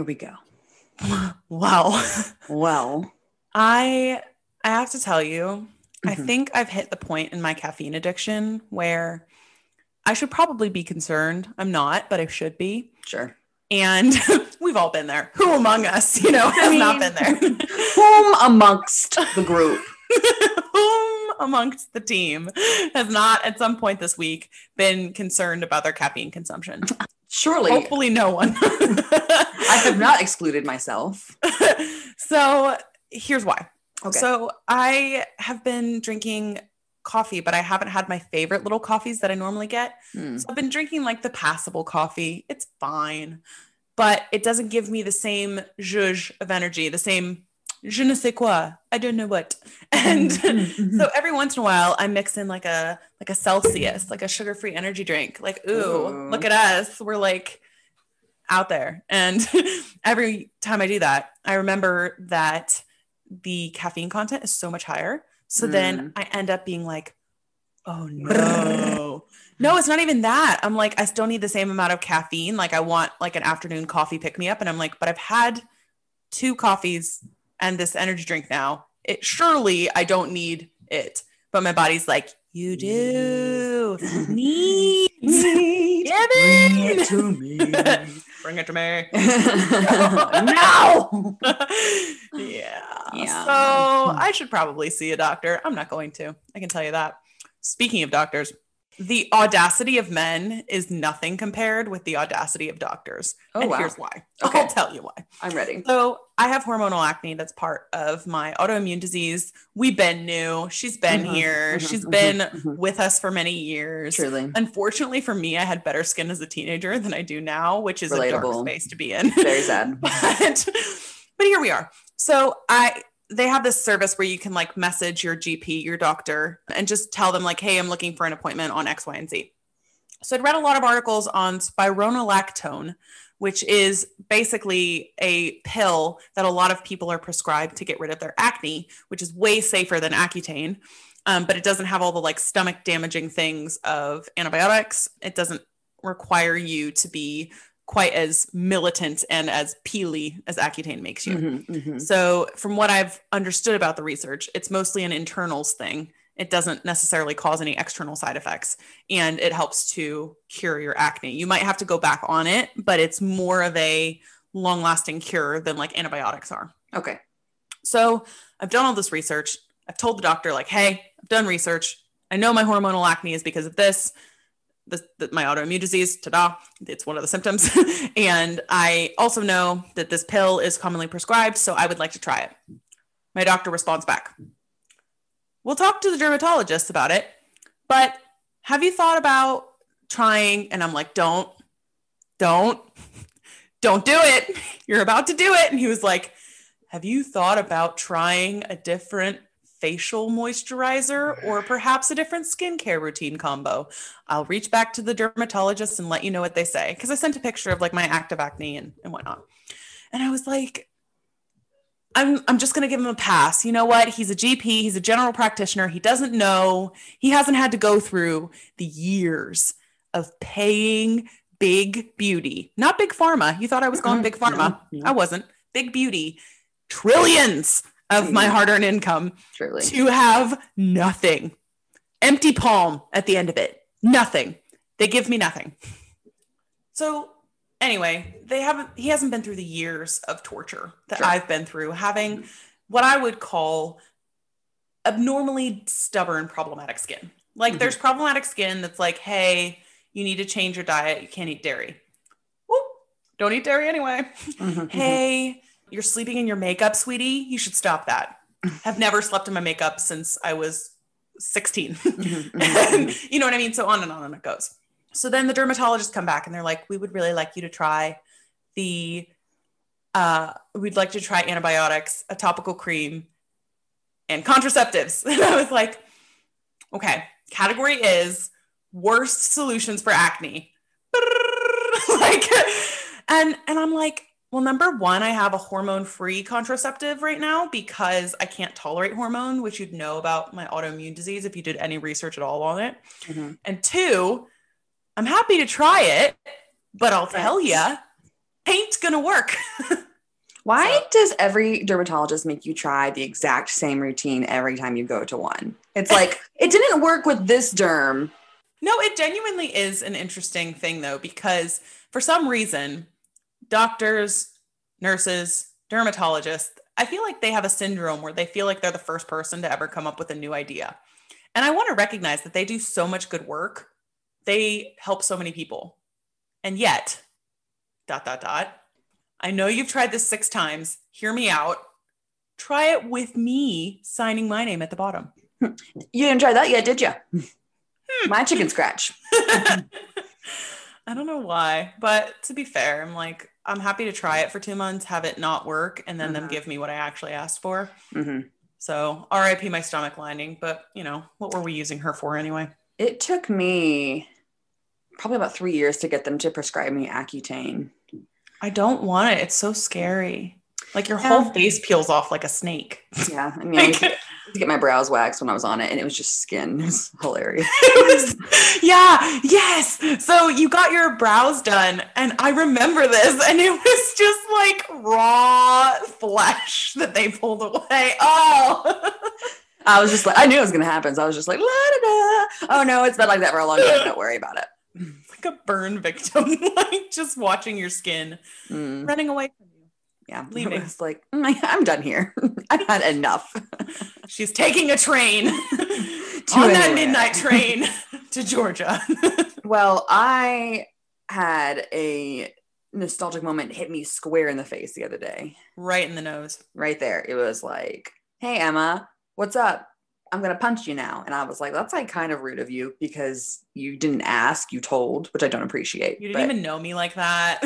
Here we go. Wow. Well, I I have to tell you, I Mhm. think I've hit the point in my caffeine addiction where I should probably be concerned. I'm not, but I should be. sure. And we've all been there. Who among us, you know, has not mean- been there? Whom amongst the group? Whom amongst the team has not at some point this week been concerned about their caffeine consumption? Surely Hopefully, no one. I have not excluded myself. so here's why. Okay. So I have been drinking coffee, but I haven't had my favorite little coffees that I normally get. Hmm. So I've been drinking like the passable coffee. It's fine, but it doesn't give me the same zhuzh of energy, the same je ne sais quoi. I don't know what. And Mhm. so every once in a while I mix in like a like a Celsius, like a sugar-free energy drink. Like, ooh, Ooh. look at us. We're like out there. And every time I do that, I remember that the caffeine content is so much higher. So then I end up being like, oh no. No, it's not even that. I'm like, I still need the same amount of caffeine. Like, I want like an afternoon coffee pick me up. And I'm like, but I've had two coffees and this energy drink now. It surely I don't need it. But my body's like, you do. Needs. Give Bring it. it to me. Bring it to me. no. yeah. Yeah. So I should probably see a doctor. I'm not going to. I can tell you that. Speaking of doctors, the audacity of men is nothing compared with the audacity of doctors. Oh, and wow. here's why. Okay. I'll tell you why. I'm ready. So I have hormonal acne that's part of my autoimmune disease. We've been new. She's been Mhm, here. mhm, She's mhm, been mhm. with us for many years. Truly. Unfortunately for me, I had better skin as a teenager than I do now, which is a dark space to be in. Very sad. but but here we are. So I they have this service where you can like message your GP, your doctor, and just tell them like, hey, I'm looking for an appointment on X, Y, and Z. So I'd read a lot of articles on spironolactone, which is basically a pill that a lot of people are prescribed to get rid of their acne, which is way safer than Accutane. Um, but it doesn't have all the like stomach damaging things of antibiotics. It doesn't require you to be quite as militant and as peely as Accutane makes you. Mhm, mhm. So, from what I've understood about the research, it's mostly an internals thing. It doesn't necessarily cause any external side effects and it helps to cure your acne. You might have to go back on it, but it's more of a long lasting cure than like antibiotics are. Okay. So, I've done all this research. I've told the doctor, like, hey, I've done research. I know my hormonal acne is because of this. My autoimmune disease, ta-da, it's one of the symptoms. and I also know that this pill is commonly prescribed, so I would like to try it. My doctor responds back. We'll talk to the dermatologist about it, but have you thought about trying? And I'm like, don't, don't, don't do it. You're about to do it. And he was like, have you thought about trying a different facial moisturizer or perhaps a different skincare routine combo? I'll reach back to the dermatologist and let you know what they say. Because I sent a picture of like my active acne and, and whatnot. And I was like, I'm, I'm just going to give him a pass. You know what? He's a GP, he's a general practitioner. He doesn't know, he hasn't had to go through the years of paying big beauty, not big pharma. You thought I was going mm-hmm. big pharma. No, no. I wasn't. Big beauty, trillions of my Mm. hard earned income Truly. to have nothing. Empty palm at the end of it. Nothing. They give me nothing. So anyway, they haven't he hasn't been through the years of torture that Sure. I've been through, having what I would call abnormally stubborn problematic skin. Like Mhm. there's problematic skin that's like, hey, you need to change your diet, you can't eat dairy. Whoop, don't eat dairy anyway Mhm, hey, you're sleeping in your makeup, sweetie. You should stop that. I've never slept in my makeup since I was 16. mhm, mhm, And you know what I mean? So on and on and it goes. So then the dermatologists come back and they're like, we would really like you to try the, uh, we'd like to try antibiotics, a topical cream, and contraceptives. And I was like, okay, category is worst solutions for acne. like, and and I'm like, well, number one, I have a hormone-free contraceptive right now because I can't tolerate hormone, which you'd know about my autoimmune disease if you did any research at all on it. mhm. And two, I'm happy to try it, but I'll tell you, ain't gonna work. Why So- does every dermatologist make you try the exact same routine every time you go to one? It's like it didn't work with this derm. No, it genuinely is an interesting thing though, because for some reason, doctors, nurses, dermatologists, I feel like they have a syndrome where they feel like they're the first person to ever come up with a new idea. And I want to recognize that they do so much good work. They help so many people. And yet, dot, dot, dot. I know you've tried this six times. Hear me out. Try it with me signing my name at the bottom. You didn't try that yet, did you? Hmm. My chicken scratch. I don't know why, but to be fair, I'm like, I'm happy to try it for two months, have it not work, and then them Mhm. give me what I actually asked for. hmm So RIP my stomach lining, but you know, what were we using her for anyway? It took me probably about three years to get them to prescribe me Accutane. I don't want it. It's so scary. Like your Yeah. whole face peels off like a snake. Yeah, I mean, I used to, to get my brows waxed when I was on it, and it was just skin. It was hilarious. It was- yeah, yes. So you got your brows done, and I remember this, and it was just like raw flesh that they pulled away. Oh, I was just like, I knew it was gonna happen, so I was just like, la da da. Oh no, it's been like that for a long time. Don't worry about it. like a burn victim, like just watching your skin Mm, running away from. Yeah, Leaving. It was like, mm, I'm done here. I've had enough. She's taking a train on anywhere. that midnight train to Georgia. Well, I had a nostalgic moment hit me square in the face the other day. right in the nose. Right there. It was like, hey, Emma, what's up? I'm going to punch you now. And I was like, that's like kind of rude of you because you didn't ask, you told, which I don't appreciate. You didn't but even know me like that.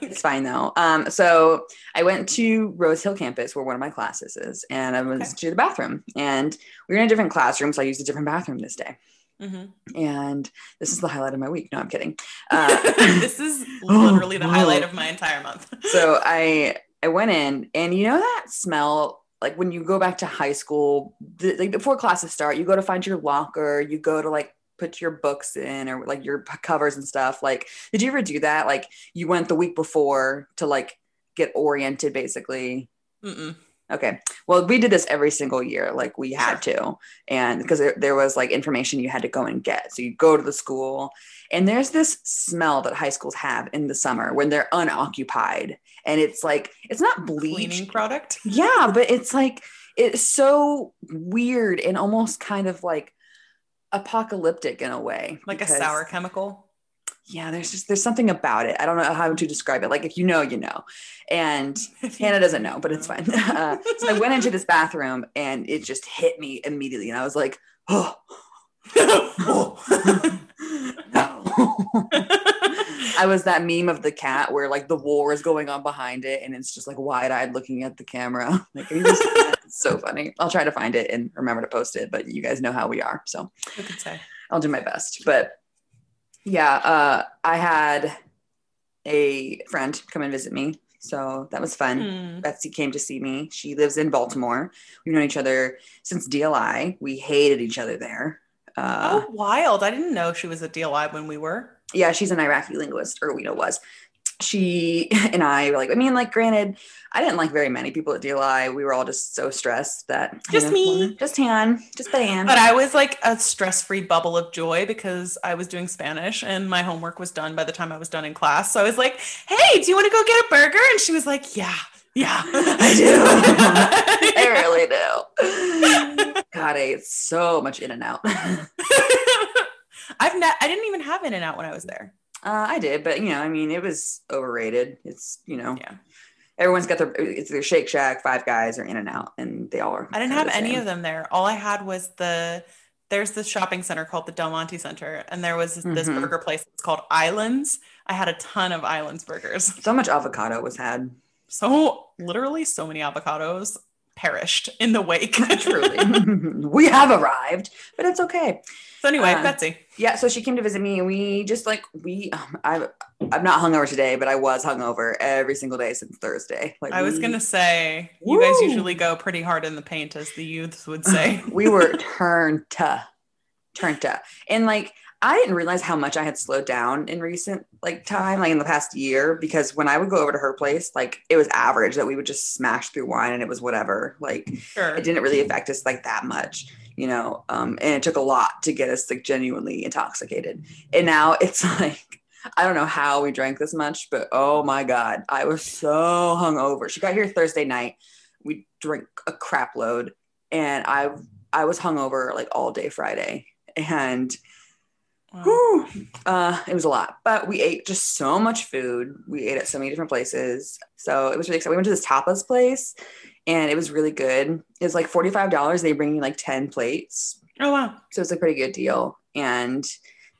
It's fine though. Um, so I went to Rose Hill campus where one of my classes is, and I was Okay. to the bathroom. And we were in a different classroom, so I used a different bathroom this day. Mhm. And this is the highlight of my week. No, I'm kidding. Uh, this is literally the highlight of my entire month. so I I went in, and you know that smell, like when you go back to high school, the, like before classes start, you go to find your locker, you go to like put your books in or like your covers and stuff. Like, did you ever do that? Like, you went the week before to like get oriented, basically. Mm-mm. Okay. Well, we did this every single year. Like we had to. And because there, there was like information you had to go and get. So you go to the school and there's this smell that high schools have in the summer when they're unoccupied. And it's like, it's not bleach. Cleaning product. Yeah, but it's like, it's so weird and almost kind of like apocalyptic in a way. Like a sour chemical. Yeah, there's just, there's something about it. I don't know how to describe it. Like if you know, you know. And Hanah doesn't know, but it's fine. Uh, so I went into this bathroom and it just hit me immediately. And I was like, oh, no. I was that meme of the cat where like the war is going on behind it and it's just like wide eyed looking at the camera. Like, it's so funny. I'll try to find it and remember to post it, but you guys know how we are. So say? I'll do my best. But yeah, uh, I had a friend come and visit me. So that was fun. Hmm. Betsy came to see me. She lives in Baltimore. We've known each other since DLI. We hated each other there. Uh, oh, wild. I didn't know she was a DLI when we were. Yeah, she's an Iraqi linguist, or you know was. She and I were like, I mean, like, granted, I didn't like very many people at DLI. We were all just so stressed that Just Hanah- me. just Han, just Diane. But I was like a stress free bubble of joy because I was doing Spanish and my homework was done by the time I was done in class. So I was like, hey, do you want to go get a burger? And she was like, yeah, yeah. I do. I really do. God, I ate so much In and Out. uh, I've not, I didn't even have In and Out when I was there. I did, but you know, I mean, it was overrated. It's you know, Yeah. everyone's got their it's their Shake Shack, Five Guys, or In and Out, and they all are. I didn't have any same. of them there. All I had was the, there's this shopping center called the Del Monte Center. And there was this, Mhm. burger place that's called Islands. I had a ton of Islands burgers. So much avocado was had. So literally so many avocados perished in the wake. Truly, we have arrived, but it's okay. So anyway, Uh, Betsy. Yeah, so she came to visit me, and we just like we. Um, I I'm not hungover today, but I was hungover every single day since Thursday. Like I was we- gonna say you guys usually go pretty hard in the paint, as the youths would say. we were turned to turned to and like I didn't realize how much I had slowed down in recent like time, like in the past year, because when I would go over to her place, like it was average that we would just smash through wine and it was whatever. Like Sure. it didn't really affect us like that much, you know. Um, and it took a lot to get us like genuinely intoxicated. And now it's like I don't know how we drank this much, but oh my god, I was so hungover. She got here Thursday night. We drank a crap load, and I I was hungover like all day Friday, and Wow. uh, it was a lot. But we ate just so much food. We ate at so many different places, so it was really exciting. We went to this tapas place, and it was really good. It was like forty five dollars. They bring you like ten plates, Oh wow. so it's a pretty good deal. And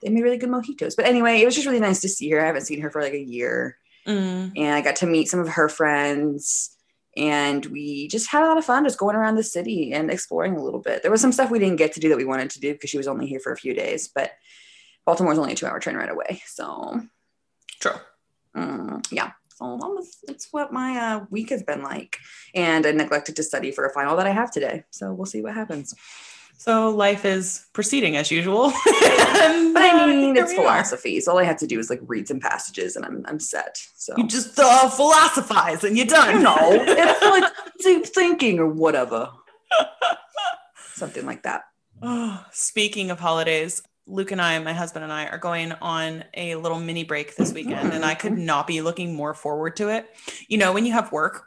they made really good mojitos. But anyway, it was just really nice to see her. I haven't seen her for like a year Mm. and I got to meet some of her friends. And we just had a lot of fun just going around the city and exploring a little bit. There was some stuff we didn't get to do that we wanted to do because she was only here for a few days, but Baltimore's only a two hour train ride away. So, True. mm, yeah. So that was, that's what my uh, week has been like. And I neglected to study for a final that I have today. So we'll see what happens. So life is proceeding as usual. But I mean, it's we are. philosophy. So all I have to do is like read some passages and I'm, I'm set. So, You just uh, philosophize and you're done. you know, it's like deep thinking or whatever. Something like that. Oh, speaking of holidays, Luke and I, my husband and I, are going on a little mini break this weekend, and I could not be looking more forward to it. You know, when you have work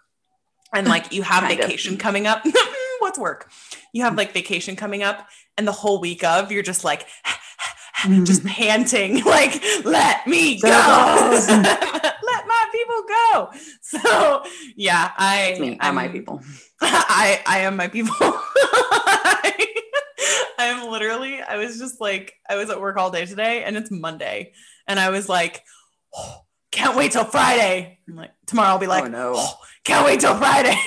and like you have Kind of. vacation coming up, what's work? You have like vacation coming up, and the whole week of you're just like, just mm-hmm. panting, like, let me go, let my people go. So, yeah, I, It's me, I'm my I'm- people. I I am my people. I am literally. I was just like I was at work all day today, and it's Monday, and I was like, "Oh, can't wait till Friday. I'm like tomorrow I'll be oh, like, oh no. "Oh, can't wait till Friday.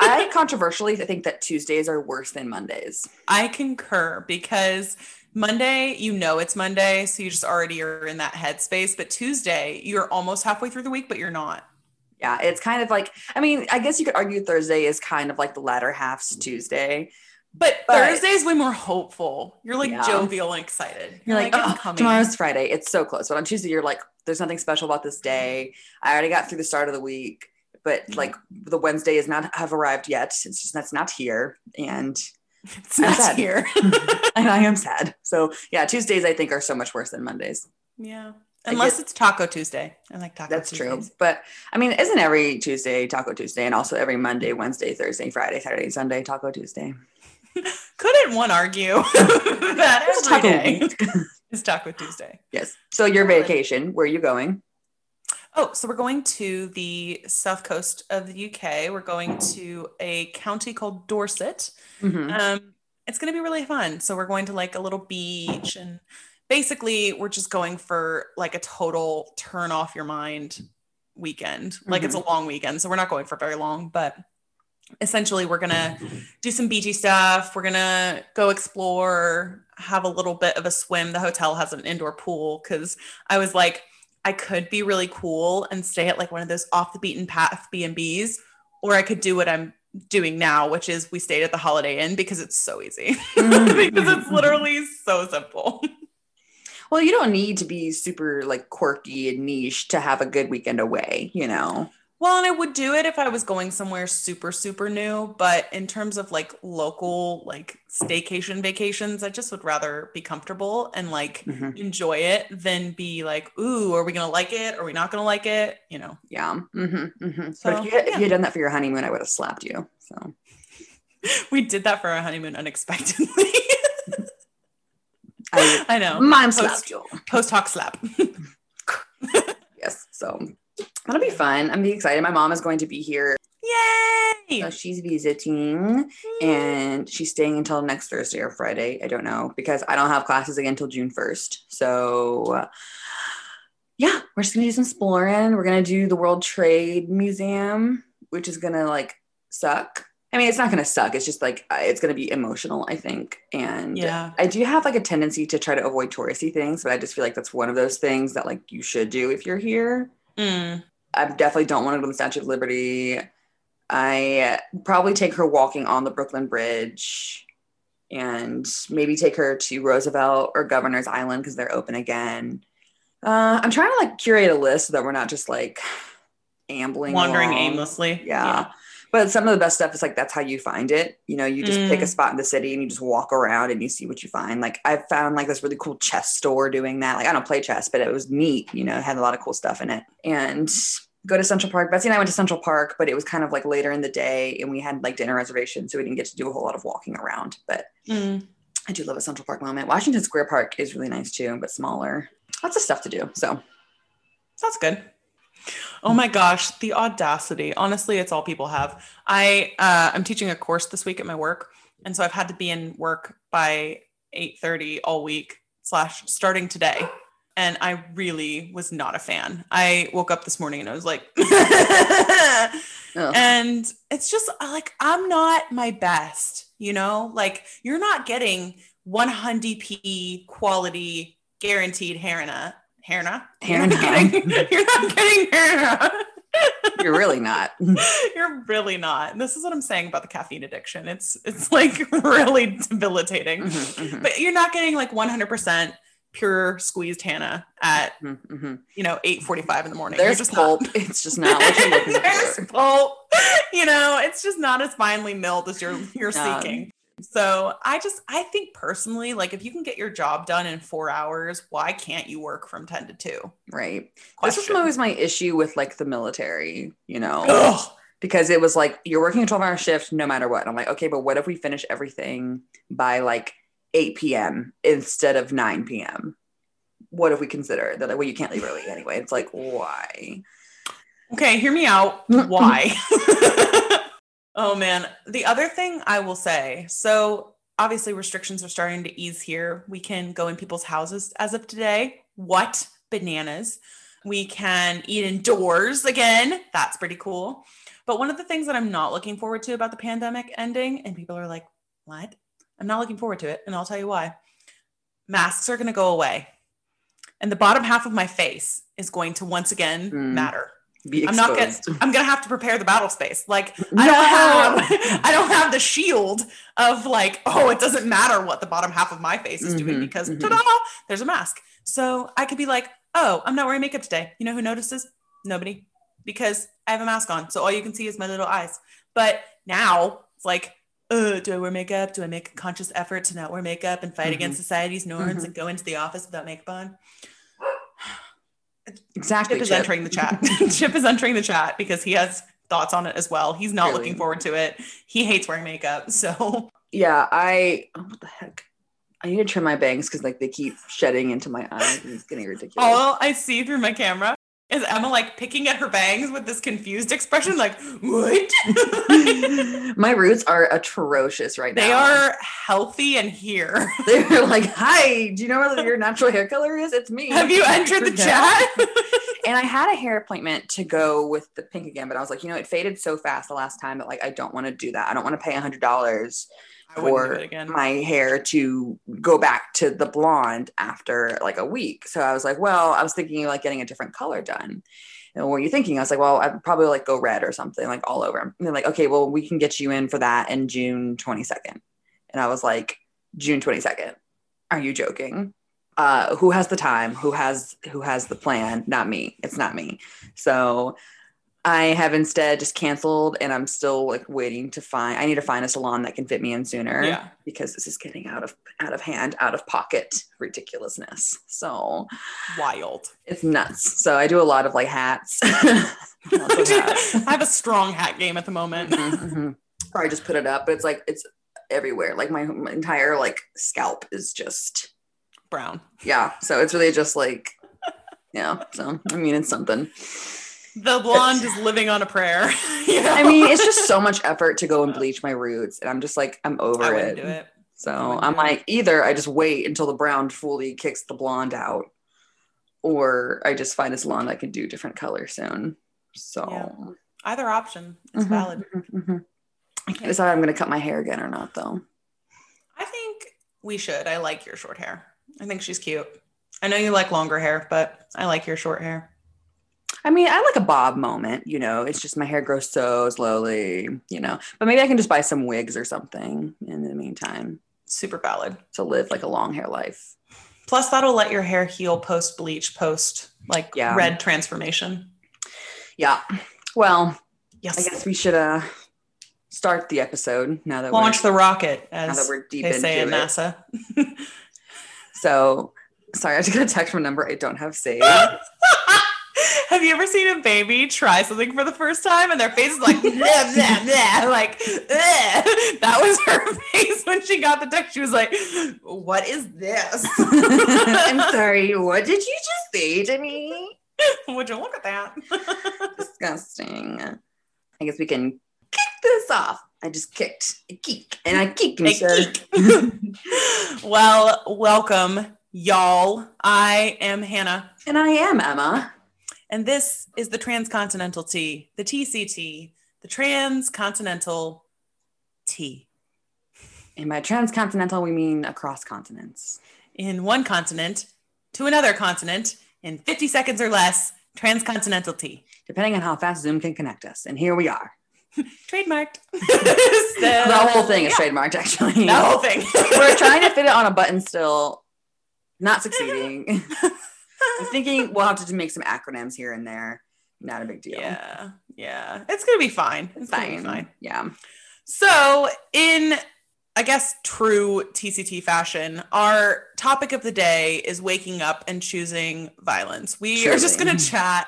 I controversially think that Tuesdays are worse than Mondays. I concur because Monday, you know it's Monday, so you just already are in that headspace. But Tuesday, you're almost halfway through the week, but you're not. Yeah, it's kind of like I mean, I guess you could argue Thursday is kind of like the latter half's Tuesday. But, But- Thursday's way more hopeful. You're like Yeah. jovial and excited. You're like, it's oh, tomorrow's Friday. It's so close. But on Tuesday, you're like, there's nothing special about this day. I already got through the start of the week, but Yeah. like the Wednesday is not have arrived yet. It's just that's not here, and It's I'm not sad. here. and I am sad. So yeah, Tuesdays I think are so much worse than Mondays. yeah. Unless get- it's Taco Tuesday. I like Taco That's true. But I mean, isn't every Tuesday Taco Tuesday and also every Monday, Wednesday, Thursday, Friday, Saturday, Sunday Taco Tuesday? Couldn't one argue that It's every Taco day is Taco Tuesday? yes. So your vacation, where are you going? Oh, so we're going to the south coast of the UK. We're going to a county called Dorset. Mhm. Um, it's going to be really fun. So we're going to like a little beach and basically we're just going for like a total turn off your mind weekend. Like it's a long weekend, so we're not going for very long, but essentially we're going to do some beachy stuff. We're going to go explore, have a little bit of a swim. The hotel has an indoor pool cuz I was like I could be really cool and stay at like one of those off the beaten path B&Bs or I could do what I'm doing now, which is we stayed at the Holiday Inn because it's so easy. because it's mm-hmm. literally so simple. Well, you don't need to be super like quirky and niche to have a good weekend away, you know. Well, and I would do it if I was going somewhere super, super new. But in terms of like local, like staycation vacations, I just would rather be comfortable and like Mhm. enjoy it than be like, ooh, are we going to like it? Are we not going to like it? You know, Yeah. Mm-hmm, mm-hmm. So, but if you, had, if you had done that for your honeymoon, I would have slapped you. So we did that for our honeymoon unexpectedly. I I know. mom Post- slapped you. Post hoc slap. Yes. So that'll be fun. I'm excited. My mom is going to be here. Yay! So she's visiting and she's staying until next Thursday or Friday. I don't know because I don't have classes again until June 1st. So yeah, we're just gonna do some exploring. We're gonna do the World Trade Museum, which is gonna like suck. I mean, it's not gonna suck. It's just like uh, it's gonna be emotional, I think. And Yeah. I do have like a tendency to try to avoid touristy things, but I just feel like that's one of those things that like you should do if you're here. Mm. I definitely don't want to go to the Statue of Liberty. I probably take her walking on the Brooklyn Bridge. and maybe take her to Roosevelt or Governor's Island because they're open again. Uh, I'm trying to like curate a list so that we're not just like ambling, Wandering along. aimlessly. Yeah. But some of the best stuff is like that's how you find it. You know, you just pick a Mm. spot in the city and you just walk around and you see what you find. Like I found like this really cool chess store doing that. Like I don't play chess, but it was neat. You know, it had a lot of cool stuff in it. And go to Central Park. Betsy and I went to Central Park, but it was kind of like later in the day and we had like dinner reservations, so we didn't get to do a whole lot of walking around. But Mm. I do love a Central Park moment. Washington Square Park is really nice too, but smaller. Lots of stuff to do. So That's good. Oh my gosh, the audacity. Honestly, it's all people have. I uh, I'm teaching a course this week at my work, and so I've had to be in work by 8:30 all week slash starting today. And I really was not a fan. I woke up this morning and I was like, ugh. and it's just like I'm not my best, you know. Like you're not getting 100p quality guaranteed Herna. Herna. You're not getting. You're not getting Herna. you're really not. You're really not. This is what I'm saying about the caffeine addiction. It's it's like really debilitating. Mhm, mhm, But you're not getting like 100% pure squeezed Hanah at mhm, mhm. you know 8:45 in the morning. There's just pulp. Not. It's just not what you're looking There's for. pulp. You know, it's just not as finely milled as you're you're No. seeking. So I just I think personally, like if you can get your job done in four hours, why can't you work from 10 to 2? Right. This Question. was always my issue with like the military, you know, Ugh. because it was like you're working a 12 hour shift no matter what. I'm like, okay, but what if we finish everything by like 8 p.m. instead of 9 p.m.? What if we consider that? Like, well, you can't leave early anyway. It's like, why? Okay, hear me out. Why? oh man. The other thing I will say so obviously, restrictions are starting to ease here. We can go in people's houses as of today. What? Bananas. We can eat indoors again. That's pretty cool. But one of the things that I'm not looking forward to about the pandemic ending, and people are like, what? I'm not looking forward to it. And I'll tell you why. Masks are going to go away. And the bottom half of my face is going to once again Mm. matter. Be I'm not gonna. I'm gonna have to prepare the battle space. Like I don't have. I don't have the shield of like. Oh, it doesn't matter what the bottom half of my face is doing Mhm, because mhm. ta-da, there's a mask. So I could be like, oh, I'm not wearing makeup today. You know who notices? Nobody, because I have a mask on. So all you can see is my little eyes. But now it's like. Uh, do I wear makeup? Do I make a conscious effort to not wear makeup and fight Mhm. against society's norms Mhm. and go into the office without makeup on? Exactly. Chip is Chip. entering the chat. Chip is entering the chat because he has thoughts on it as well. He's not Really? looking forward to it. He hates wearing makeup. So Yeah, I. Oh, what the heck? I need to trim my bangs because like they keep shedding into my eyes and it's getting ridiculous. all I see through my camera is Emma like picking at her bangs with this confused expression, like, what? my roots are atrocious right they now. They are healthy and here. They're like, hi, do you know where your natural hair color is? It's me. Have you entered the chat? and I had a hair appointment to go with the pink again, but I was like, you know, it faded so fast the last time that like I don't want to do that. I don't want to pay a hundred dollars I wouldn't do for my hair to go back to the blonde after like a week. So I was like, well, I was thinking like getting a different color done. And what were you thinking? I was like, well, I'd probably like go red or something like all over. And they're like, okay, well, we can get you in for that in June 22nd. And I was like, June 22nd. Are you joking? Uh, who has the time? Who has who has the plan? Not me. It's not me. So I have instead just canceled and I'm still like waiting to find I need to find a salon that can fit me in sooner yeah. because this is getting out of out of hand, out of pocket ridiculousness. So Wild. it's nuts. So I do a lot of like hats. Of hats. I have a strong hat game at the moment. Mhm, mhm. Or I just put it up, but it's like it's everywhere. Like my, my entire like scalp is just Brown. yeah. So it's really just like yeah. So I mean it's something. The blonde is living on a prayer. you know? I mean it's just so much effort to go and bleach my roots, and I'm just like I'm over I it. wouldn't do it. So I'm like, either I just wait until the brown fully kicks the blonde out, or I just find a salon that can do different color soon. So Either option is Mhm, valid. mhm, mhm. I can't decide I'm going to cut my hair again or not, though. I think we should. I like your short hair. I think she's cute. I know you like longer hair, but I like your short hair. I mean, I like a bob moment, you know. It's just my hair grows so slowly, you know. But maybe I can just buy some wigs or something in the meantime. Super valid. to live like a long hair life. Plus, that'll let your hair heal post bleach, post like Yeah. red transformation. Yeah. Well, Yes. I guess we should uh start the episode now that Launch we're the rocket, now that we're deep they into say in it. NASA. So sorry, I just got a text from a number I don't have saved. Have you ever seen a baby try something for the first time and their face is like, blah, blah, blah, like, "Ugh." that was her face when she got the text. She was like, what is this? I'm sorry, what did you just say to me? Would you look at that? Disgusting. I guess we can kick this off. I just kicked a geek and I kicked sir. geek. well, welcome, y'all. I am Hanah, And I am Emma. And this is the Transcontinental Tea, the TCT, the Transcontinental Tea. And by transcontinental, we mean across continents. in one continent to another continent in 50 seconds or less, transcontinental tea. Depending on how fast Zoom can connect us. And here we are. Trademarked. the whole thing is trademarked, actually. The whole thing. We're trying to fit it on a button still, not succeeding. I'm thinking we'll have to make some acronyms here and there. Not a big deal. Yeah, yeah. It's gonna be fine. It's gonna be Fine. fine. Yeah. So, in I guess true TCT fashion, our topic of the day is waking up and choosing violence. We are just going to chat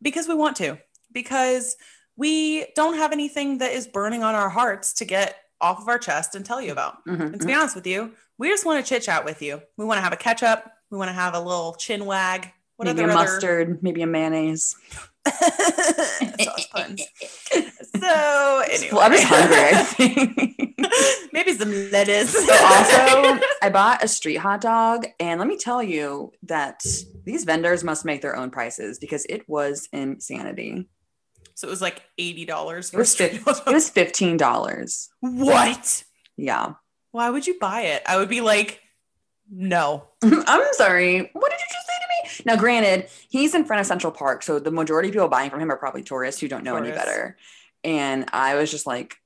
because we want to, because we don't have anything that is burning on our hearts to get off of our chest and tell you about. Mhm, And to be honest with you, we just want to chit chat with you. We want to have a catch up. We want to have a little chin wag. What maybe a other mustard, maybe a mayonnaise. So anyway, Well, I'm just hungry, I think. Maybe some lettuce. So also, I bought a street hot dog, and let me tell you that these vendors must make their own prices because it was insanity. so it was like eighty dollars. It was it was fifteen dollars. what? Yeah, Why would you buy it? I would be like, no. I'm sorry. What did you just say to me? Now, granted, he's in front of Central Park, so the majority of people buying from him are probably tourists who don't know any better. And I was just like,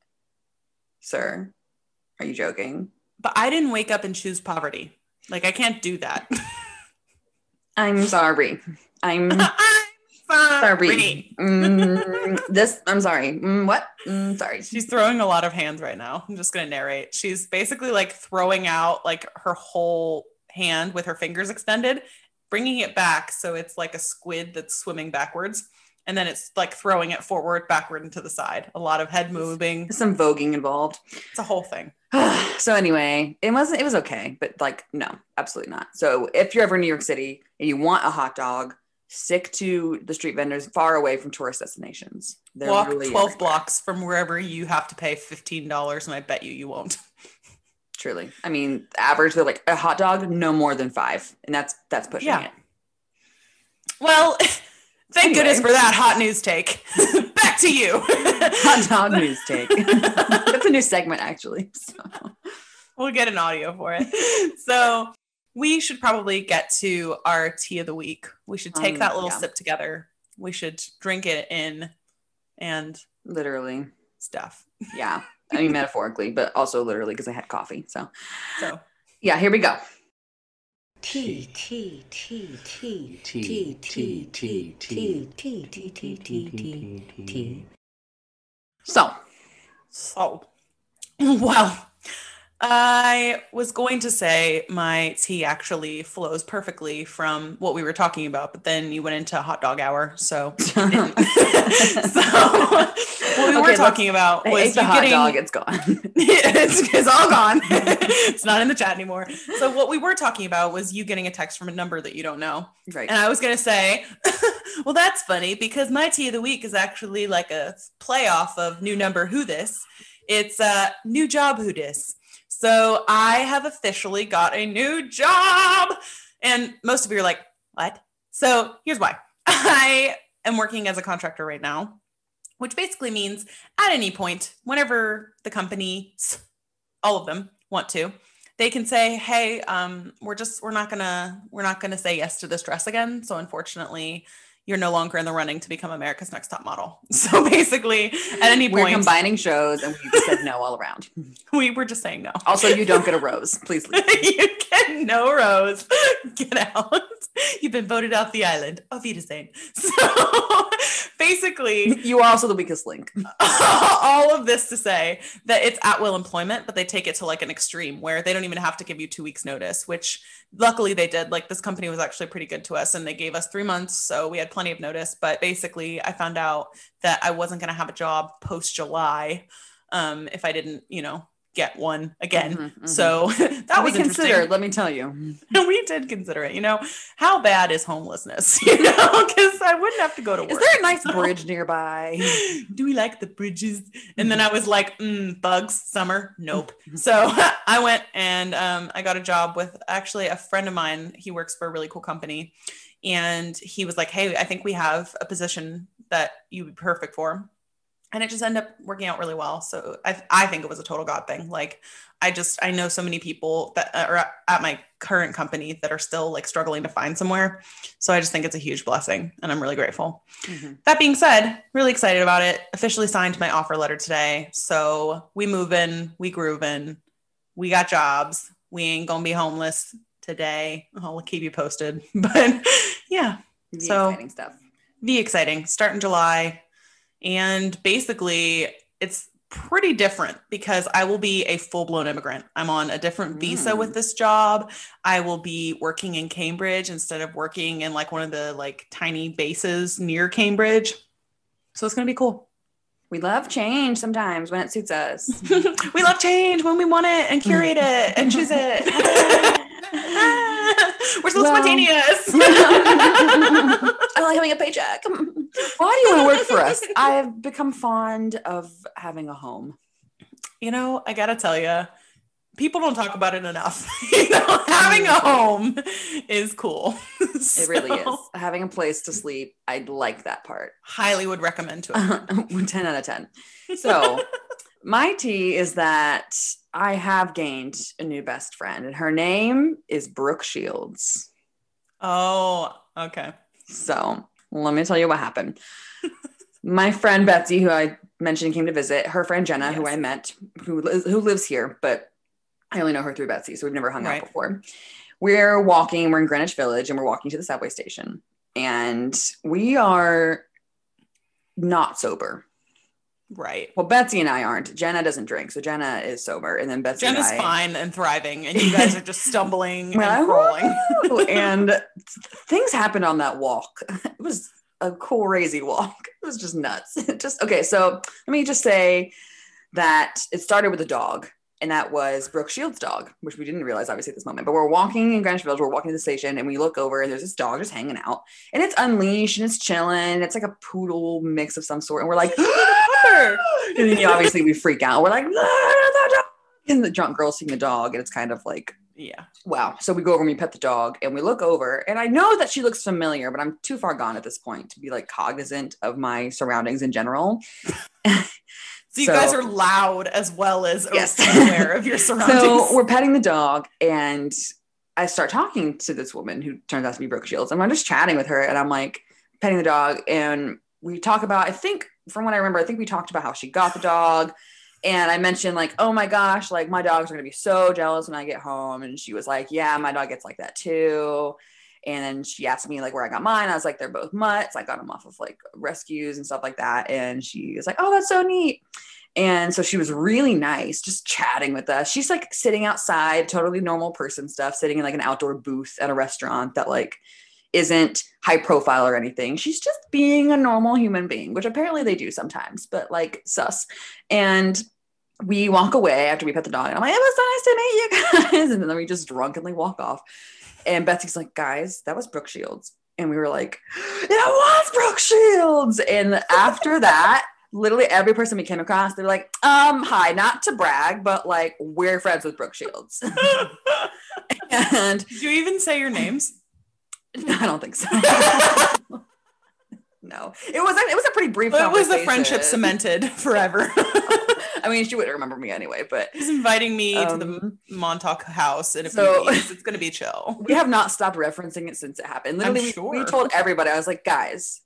"Sir, are you joking?" But I didn't wake up and choose poverty. Like I can't do that. I'm sorry. I'm I'm sorry. Mm, this. I'm sorry. Mm, what? Mm, sorry. She's throwing a lot of hands right now. I'm just gonna narrate. She's basically like throwing out like her whole hand with her fingers extended, bringing it back so it's like a squid that's swimming backwards, and then it's like throwing it forward, backward, and to the side. A lot of head moving. There's some voguing involved. It's a whole thing. so anyway, it wasn't. It was okay, but like, no, absolutely not. So if you're ever in New York City and you want a hot dog, stick to the street vendors far away from tourist destinations. They're Walk really 12 everywhere. blocks from wherever you have to pay $15, and I bet you you won't. Truly, I mean, average they're like a hot dog, no more than five, and that's that's pushing Yeah. it. Well, thank Anyway. goodness for that hot news take. Back to you. Hot dog news take. that's a new segment, actually. So. we'll get an audio for it. So we should probably get to our tea of the week. We should take Um, that little yeah. sip together. We should drink it in and Literally, stuff. yeah. I mean, metaphorically, but also literally because I had coffee. So, So yeah, here we go. T T T T T, T T, T T, T T T T T T T So, So, well, I was going to say my tea actually flows perfectly from what we were talking about, but then you went into hot dog hour. So, so what we Okay, were talking about was the hot getting, dog. It's gone. it's, it's all gone. it's not in the chat anymore. So, what we were talking about was you getting a text from a number that you don't know. right. And I was going to say, well, that's funny because my tea of the week is actually like a playoff of new number who this. It's uh, new job who dis. So I have officially got a new job. And most of you are like, what? So here's why I am working as a contractor right now, which basically means at any point, whenever the company, all of them want to, they can say hey um, we're just we're not gonna we're not gonna say yes to this dress again so unfortunately you're no longer in the running to become America's Next Top Model. So basically, at any point, We're combining shows and we said no all around. we were just saying no. Also, you don't get a rose. Please leave. you get no rose. Get out. You've been voted off the island. Auf Wiedersehen. So basically, You are also the weakest link. all of this to say that it's at will employment, but they take it to like an extreme where they don't even have to give you two weeks notice, which luckily they did. Like this company was actually pretty good to us and they gave us three months. So we had plenty of notice. But basically, I found out that I wasn't going to have a job post July um, if I didn't, you know, get one again. Mhm, mhm. So that we was considered, let me tell you. we did consider it. You know, how bad is homelessness? You know, because I wouldn't have to go to work. Is there a nice So- bridge nearby? Do we like the bridges? And then I was like, mm, bugs, summer, nope. Mm-hmm. So I went and um, I got a job with actually a friend of mine. He works for a really cool company. And he was like, hey, I think we have a position that you'd be perfect for. And it just ended up working out really well. So I, I think it was a total God thing. Like, I just, I know so many people that are at my current company that are still like struggling to find somewhere. So I just think it's a huge blessing and I'm really grateful. Mhm. That being said, really excited about it. Officially signed my offer letter today. So we moving, we grooving, we got jobs. We ain't gonna be homeless today. I'll keep you posted. But yeah, The So- exciting stuff. be exciting. Start in July. And basically, it's pretty different because I will be a full blown immigrant. I'm on a different visa Mm. with this job. I will be working in Cambridge instead of working in like one of the like tiny bases near Cambridge. So it's going to be cool. We love change sometimes when it suits us. we love change when we want it and curate it and choose it. We're so Well- spontaneous. I like having a paycheck. Why do you want to work for us? I've become fond of having a home. you know, I gotta tell you, people don't talk about it enough. you know, having a home is cool. It really is. Having a place to sleep, I'd like that part. Highly would recommend to it. 10 out of 10. So, my tea is that I have gained a new best friend, and her name is Brooke Shields. oh, okay. So, let me tell you what happened. my friend Betsy, who I mentioned came to visit, her friend Jenna, who I met, who, who lives here, but I only know her through Betsy, so we've never hung Right. out before. We're walking, we're in Greenwich Village, and we're walking to the subway station. And we are not sober. Right. Well, Betsy and I aren't. Jenna doesn't drink, so Jenna is sober, and then Betsy Jenna's and I, fine and thriving, and you guys are just stumbling and crawling. And things happened on that walk. It was a crazy walk. It was just nuts. just okay. So let me just say that it started with a dog, and that was Brooke Shields' dog, which we didn't realize obviously at this moment. But we're walking in Greenwich Village. We're walking to the station, and we look over, and there's this dog just hanging out, and it's unleashed and it's chilling. It's like a poodle mix of some sort, and we're like. And then you obviously we freak out. We're like, "Ah, the dog!" and the drunk girl's seeing the dog, and it's kind of like, Yeah. wow. So we go over and we pet the dog, and we look over, and I know that she looks familiar, but I'm too far gone at this point to be like cognizant of my surroundings in general. So you guys are loud as well as Yes. aware of your surroundings. So we're petting the dog, and I start talking to this woman who turns out to be Brooke Shields, and I'm just chatting with her, and I'm like petting the dog, and we talk about. I think from what I remember, I think we talked about how she got the dog, and I mentioned like, oh my gosh, like my dogs are gonna be so jealous when I get home, and she was like, yeah, my dog gets like that too. And she asked me like where I got mine. I was like, they're both mutts. I got them off of like rescues and stuff like that. And she was like, oh, that's so neat. And so she was really nice, just chatting with us. She's like sitting outside, totally normal person stuff, sitting in like an outdoor booth at a restaurant that like isn't high profile or anything. She's just being a normal human being, which apparently they do sometimes, but like sus. And we walk away after we pet the dog, and I'm like, it was so nice to meet you guys. And then we just drunkenly walk off. And Betsy's like, guys, that was Brooke Shields. And we were like, it was Brooke Shields. And after that, literally every person we came across, they're like, um, hi, not to brag, but like we're friends with Brooke Shields. and Did you even say your names? I don't think so. no, it was a, it was a pretty brief. But it was the friendship cemented forever. I mean, she wouldn't remember me anyway, but He's inviting me to the um, Montauk house in a so- few weeks. It's gonna be chill. we have not stopped referencing it since it happened. Literally, we, we told everybody, I was like, guys,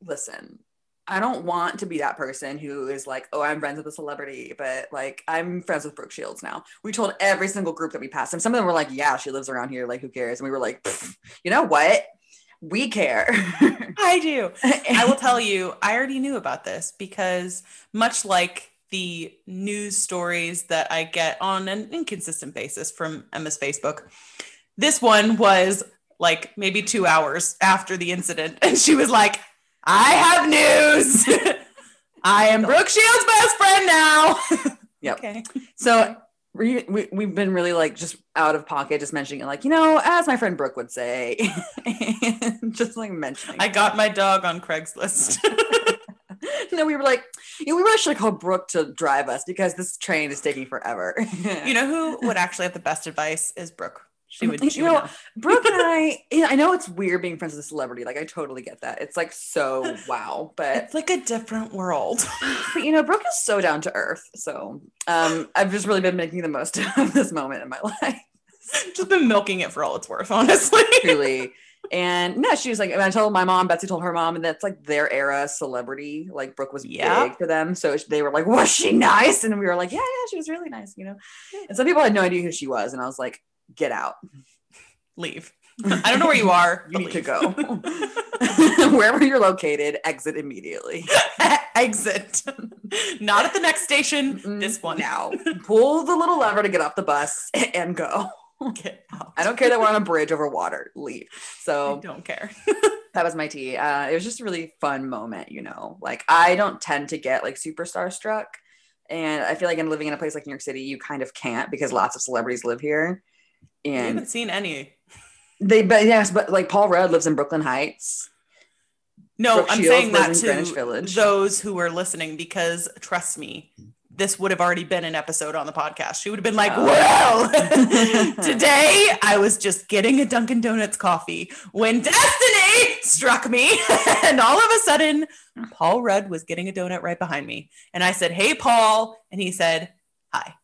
listen, I don't want to be that person who is like, oh, I'm friends with a celebrity, but like I'm friends with Brooke Shields now. We told every single group that we passed, and some of them were like, yeah, she lives around here, like who cares? And we were like, you know what? We care. I do. I will tell you, I already knew about this because much like the news stories that I get on an inconsistent basis from Emma's Facebook, this one was like maybe two hours after the incident. And she was like, I have news. I am Brooke Shields' best friend now. Yep. Okay. So we, we, we've been really like just out of pocket, just mentioning it, like, you know, as my friend Brooke would say, and just like mentioning. I got my dog on Craigslist. no, we were like, you know, we really should called Brooke to drive us because this train is taking forever. you know who would actually have the best advice is Brooke. She would, You she know, know. Brooke and i i know it's weird being friends with a celebrity. Like, I totally get that. It's like so wow, but It's like a different world. but you know, Brooke is so down to earth. So um, I've just really been making the most of this moment in my life. Just been milking it for all it's worth, honestly. truly. And no, she was like, and I told my mom, Betsy told her mom, and that's like their era celebrity. Like Brooke was Yeah. big for them. So they were like, was she nice? And we were like, yeah, yeah, she was really nice, you know? And some people had no idea who she was. And I was like, get out. Leave. I don't know where you are. You need to go. Wherever you're located, exit immediately. Exit. Not at the next station. Mm-mm. This one. Now, pull the little lever to get off the bus and go. Get out. I don't care that we're on a bridge over water. Leave. So I don't care. that was my tea. Uh, it was just a really fun moment, you know. Like I don't tend to get like superstar struck, and I feel like in living in a place like New York City, you kind of can't because lots of celebrities live here, I and haven't seen any. they. But yes, but like Paul Rudd lives in Brooklyn Heights. No, Brooke I'm Shields saying that lives in Greenwich to those who are listening because trust me, this would have already been an episode on the podcast. She would have been like, Oh. "Well, today I was just getting a Dunkin' Donuts coffee when destiny struck me, and all of a sudden, Paul Rudd was getting a donut right behind me, and I said, "Hey, Paul," and he said, "Hi."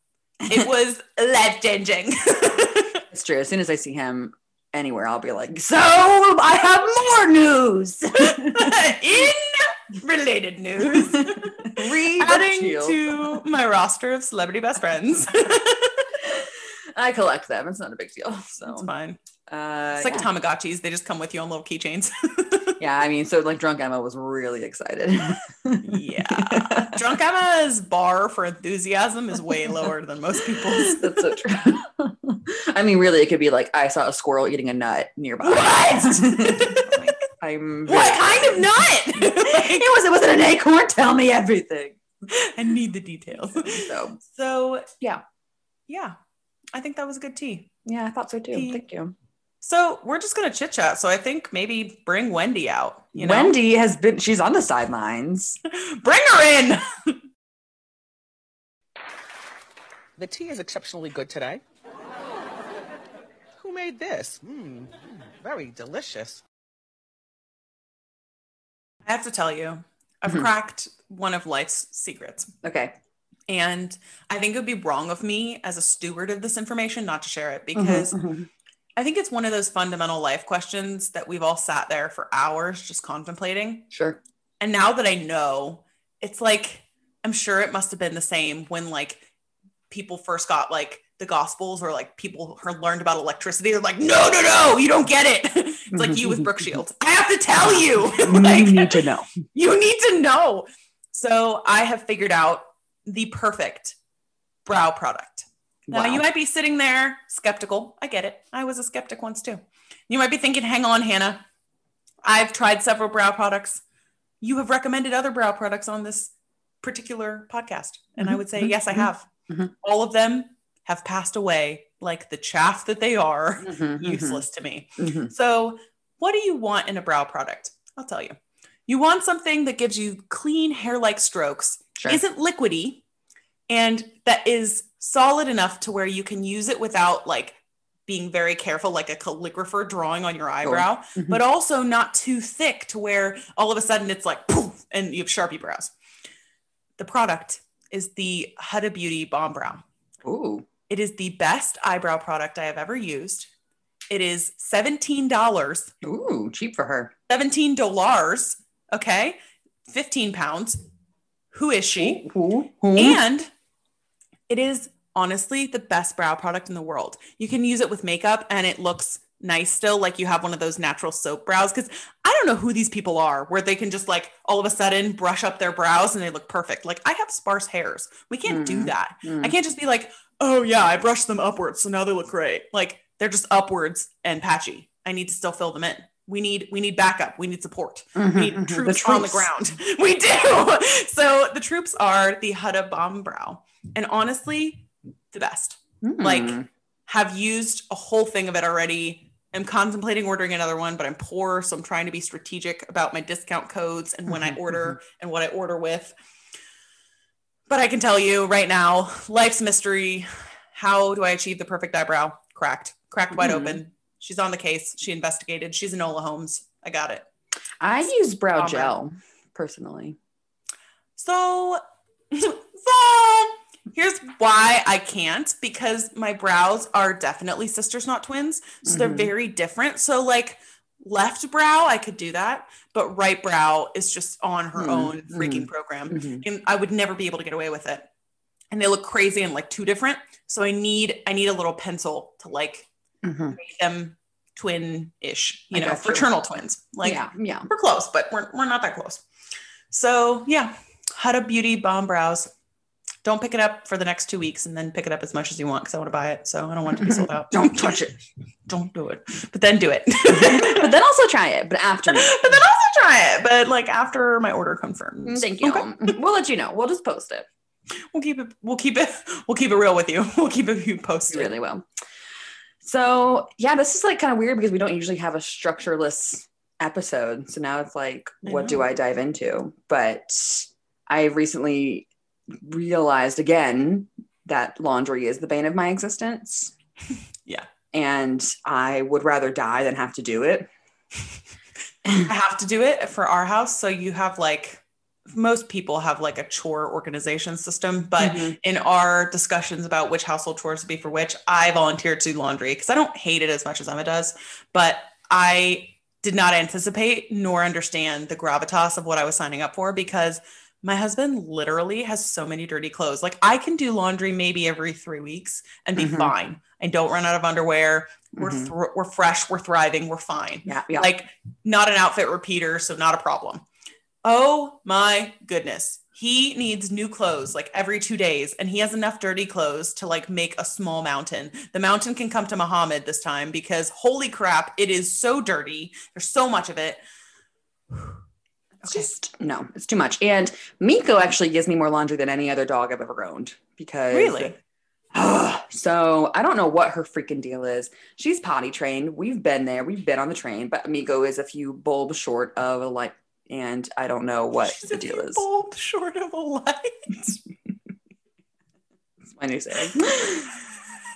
It was life changing. It's true. As soon as I see him anywhere, I'll be like, "So I have more news." In related news. Adding to my roster of celebrity best friends. I collect them. It's not a big deal. So That's fine. Uh, It's like yeah. Tamagotchis; they just come with you on little keychains. yeah, I mean, so like drunk Emma was really excited. yeah, Drunk Emma's bar for enthusiasm is way lower than most people's. That's so true. I mean, really, it could be like I saw a squirrel eating a nut nearby. What? Like, I'm What kind of nut? It was. It was an acorn. Tell me everything. I need the details. So So Yeah. yeah, I think that was a good tea. yeah, I thought so too. He- Thank you. So we're just gonna chit chat. So I think maybe bring Wendy out. You know, Wendy has been. She's on the sidelines. bring her in. The tea is exceptionally good today. Who made this? Mmm, very delicious. I have to tell you, I've Mhm. cracked one of life's secrets. Okay. And I think it would be wrong of me as a steward of this information not to share it because Mhm. I think it's one of those fundamental life questions that we've all sat there for hours just contemplating. sure. And now that I know, it's like, I'm sure it must have been the same when like people first got like the gospels or like people learned about electricity. They're like, no, no, no, you don't get it. it's like you with Brooke Shields. I have to tell you. like, you need to know. you need to know. So I have figured out the perfect brow product. Now Wow. you might be sitting there skeptical. I get it. I was a skeptic once too. You might be thinking, hang on, Hannah. I've tried several brow products. You have recommended other brow products on this particular podcast. And I Mhm, would say, mhm, yes, I mhm, have. mhm. All of them have passed away like the chaff that they are, Mhm, mhm, useless to me. So, what do you want in a brow product? I'll tell you. You want something that gives you clean hair like strokes, Sure. isn't liquidy, and that is solid enough to where you can use it without like being very careful, like a calligrapher drawing on your eyebrow, Mhm. but also not too thick to where all of a sudden it's like poof and you have Sharpie brows. The product is the Huda Beauty Balm Brow. Ooh. It is the best eyebrow product I have ever used. It is $17. Ooh, cheap for her. $17. Okay. 15 pounds. Who is she? Ooh, ooh. And it is honestly the best brow product in the world. You can use it with makeup and it looks nice still, like you have one of those natural soap brows. Cause I don't know who these people are where they can just like all of a sudden brush up their brows and they look perfect. Like I have sparse hairs. We can't do Mm. that. Mm. I can't just be like, oh yeah, I brushed them upwards. So now they look great. Like they're just upwards and patchy. I need to still fill them in. We need we need backup. We need support. Mhm, We need mhm. troops, on the ground. We do. So the troops are the Huda Balm Brow. And honestly, the best. Mm. Like, have used a whole thing of it already. I'm contemplating ordering another one, but I'm poor. So I'm trying to be strategic about my discount codes and when I Mhm, order and what I order with. But I can tell you right now, life's mystery. How do I achieve the perfect eyebrow? Cracked, cracked wide Mhm. open. She's on the case. She investigated. She's Enola Holmes. I got it. I use brow Bomber. gel personally. So, so here's why I can't because my brows are definitely sisters, not twins. So they're Mhm. very different. So, like left brow, I could do that, but right brow is just on her Mhm, own freaking mhm. program. And I would never be able to get away with it. And they look crazy and like two different. So I need I need a little pencil to like Mhm. make them twin-ish, you I know, got you. fraternal twins. Like yeah, yeah. we're close, but we're, we're not that close. So yeah, Huda Beauty Balm Brows. Don't pick it up for the next two weeks and then pick it up as much as you want because I want to buy it. So I don't want it to be sold out. Don't touch it. Don't do it. But then do it. but then also try it. But after but then also try it. But like after my order confirms. Thank you. Okay. We'll let you know. We'll just post it. We'll keep it. We'll keep it. We'll keep it real with you. We'll keep it you posted. really will. So yeah, this is like kind of weird because we don't usually have a structureless episode. So now it's like, I what do. I dive into? But I recently realized again that laundry is the bane of my existence. Yeah. And I would rather die than have to do it. I have to do it for our house. So you have like most people have like a chore organization system, but Mhm. in our discussions about which household chores to be for which, I volunteered to do laundry because I don't hate it as much as Emma does, but I did not anticipate nor understand the gravitas of what I was signing up for because my husband literally has so many dirty clothes. Like I can do laundry maybe every three weeks and be Mhm. fine. I don't run out of underwear. We're Mhm. thr- we're fresh. We're thriving. We're fine Yeah, yeah. like not an outfit repeater, so not a problem. Oh my goodness. He needs new clothes like every two days, and he has enough dirty clothes to like make a small mountain. The mountain can come to Muhammad this time because holy crap, it is so dirty. There's so much of it. It's just no, it's too much. And Miko actually gives me more laundry than any other dog I've ever owned because Really? so I don't know what her freaking deal is. She's potty trained. We've been there. We've been on the train, but Miko is a few bulbs short of a light, and I don't know what She's the deal is. bulbs short of a light. It's my new saying.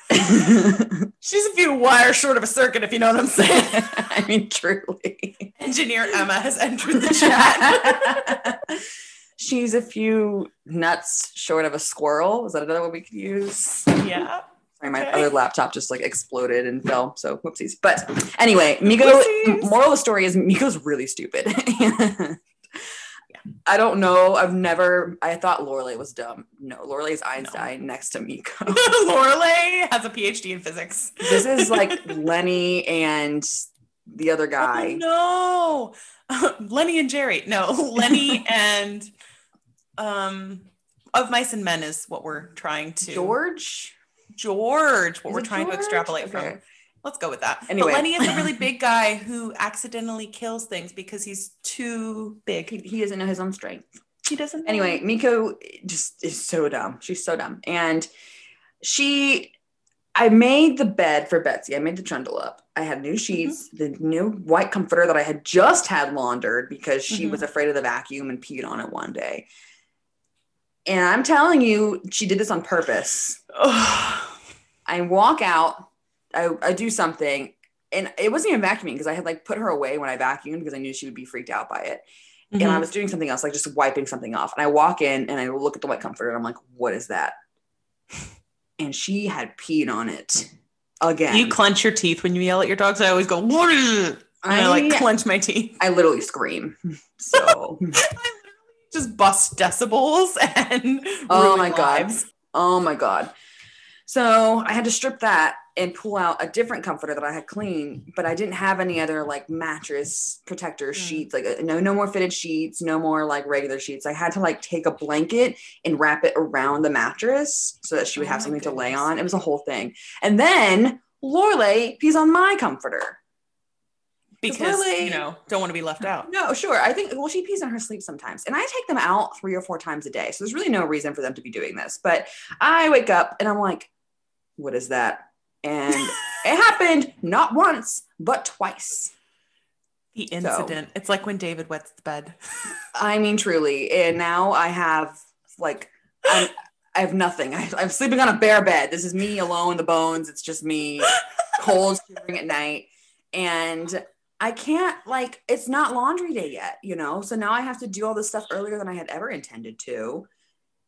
She's a few wires short of a circuit, if you know what I'm saying. I mean, truly. Engineer Emma has entered the chat. She's a few nuts short of a squirrel. Is that another one we could use? yeah. Sorry, my Okay. other laptop just like exploded and fell. So whoopsies. But anyway, Miko. Whoopsies. Moral of the story is Miko's really stupid. I don't know. I've never. I thought Lorelai was dumb. No, Lorelai is Einstein next to Miko. Lorelei has a PhD in physics. this is like Lenny and the other guy. Oh, no. Lenny and Jerry. No, Lenny and um of mice and men is what we're trying to George. George, what Is we're trying to extrapolate Okay. from. Let's go with that. Anyway. But Lenny is a really big guy who accidentally kills things because he's too big. He, he doesn't know his own strength. He doesn't. know. anyway, Miko just is so dumb. She's so dumb. And she, I made the bed for Betsy. I made the trundle up. I had new sheets, the new white comforter that I had just had laundered because she Mhm. was afraid of the vacuum and peed on it one day. And I'm telling you, she did this on purpose. I walk out, I, I do something, and it wasn't even vacuuming because I had like put her away when I vacuumed because I knew she would be freaked out by it. and I Mhm. was doing something else, like just wiping something off. And I walk in and I look at the white comforter and I'm like, what is that? And she had peed on it again. you clench your teeth when you yell at your dogs. I always go, "What is it?" And I, like clench my teeth. I literally scream. So, I just bust decibels and Oh my God. oh my God. So I had to strip that and pull out a different comforter that I had clean, but I didn't have any other like mattress protector Mm. sheets, like uh, no, no more fitted sheets, no more like regular sheets. I had to like take a blanket and wrap it around the mattress so that she would Oh have something to lay on. It was a whole thing. And then Lorelei pees on my comforter. Because you know don't want to be left out. No, sure. I think well, she pees in her sleep sometimes, and I take them out three or four times a day. So there's really no reason for them to be doing this. But I wake up and I'm like, "What is that?" And it happened not once but twice. The incident. It's like when David wets the bed. I mean, truly. And now I have like, I'm, I have nothing. I, I'm sleeping on a bare bed. This is me alone the bones. It's just me, cold, shivering at night, and I can't like. It's not laundry day yet, you know. So now I have to do all this stuff earlier than I had ever intended to.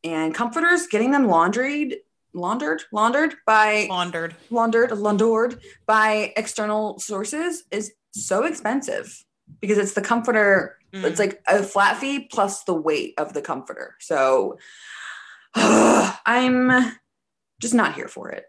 And comforters, getting them laundried, laundered, laundered by Laundered. laundered, laundered by external sources is so expensive because it's the comforter Mm. it's like a flat fee plus the weight of the comforter. So I'm just not here for it.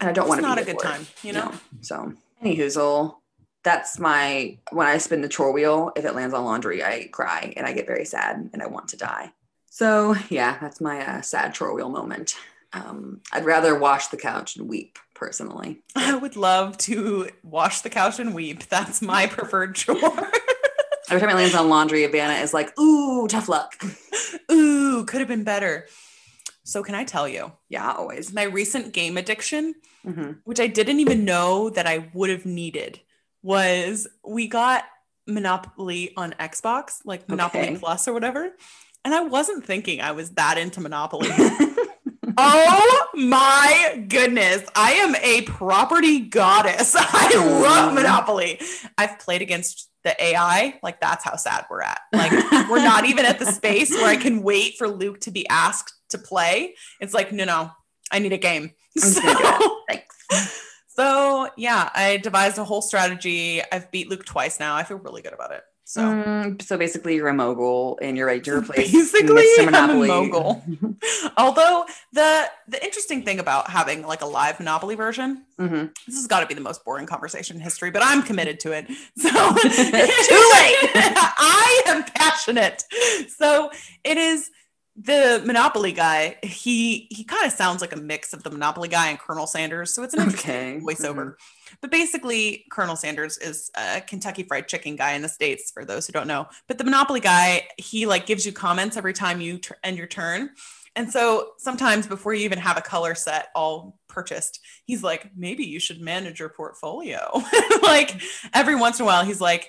And I don't want to not be a good for it. time, you know. No. So any hoozle, that's my when I spin the chore wheel, if it lands on laundry, I cry and I get very sad and I want to die. So yeah, that's my uh, sad chore wheel moment. Um, I'd rather wash the couch and weep personally. I would love to wash the couch and weep. That's my preferred chore. Every time it lands on laundry, Ivana is like, "Ooh, tough luck." Ooh, could have been better. So can I tell you, Yeah, always. my recent game addiction, hmm which I didn't even know that I would have needed, was we got Monopoly on Xbox, like Monopoly Okay. Plus or whatever. And I wasn't thinking I was that into Monopoly. Oh my goodness. I am a property goddess. I love Mm. Monopoly. I've played against the AI. Like, that's how sad we're at. Like, we're not even at the space where I can wait for Luke to be asked to play. It's like, no, no, I need a game. I'm just gonna do. So, Thanks. So, yeah, I devised a whole strategy. I've beat Luke twice now. I feel really good about it. So, Mm, so basically, you're a mogul and you're ready to replace Basically, Mr. I'm a mogul. although the the interesting thing about having like a live Monopoly version Mhm. this has got to be the most boring conversation in history, but I'm committed to it. So Too late. I am passionate. So it is the Monopoly guy. He he kind of sounds like a mix of the Monopoly guy and Colonel Sanders. So it's an interesting Okay. Mm-hmm. voiceover. But basically, Colonel Sanders is a Kentucky Fried Chicken guy in the states. For those who don't know, but the Monopoly guy, he like gives you comments every time you t- end your turn. And so sometimes before you even have a color set all purchased, he's like, maybe you should manage your portfolio. like every once in a while, he's like,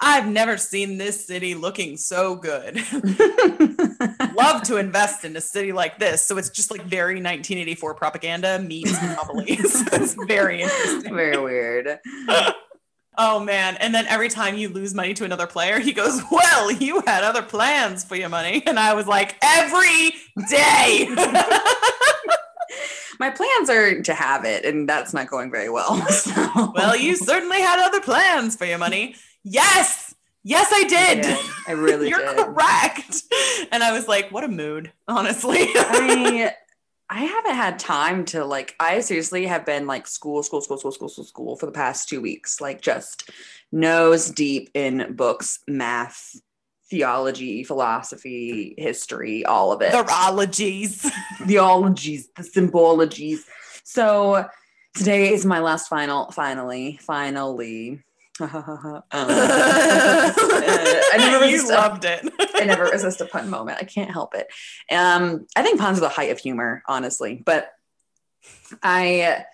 I've never seen this city looking so good. Love to invest in a city like this. So it's just like very 1984 propaganda meets Monopoly. so it's very interesting. Very weird. Oh man. And then every time you lose money to another player, he goes, Well, you had other plans for your money. And I was like, Every day. My plans are to have it, and that's not going very well. So. well, you certainly had other plans for your money. Yes. Yes, I did. did. I really You're did. correct. And I was like, What a mood, honestly. I I haven't had time to like I seriously have been like school, school, school, school, school, school, school for the past two weeks. Like just nose deep in books, math, theology, philosophy, history, all of it. the ologies. the ologies, the symbologies. So today is my last final, finally, finally. Uh, I never you resist- loved it. I never resist a pun moment. I can't help it. Um, I think puns are the height of humor, honestly. But I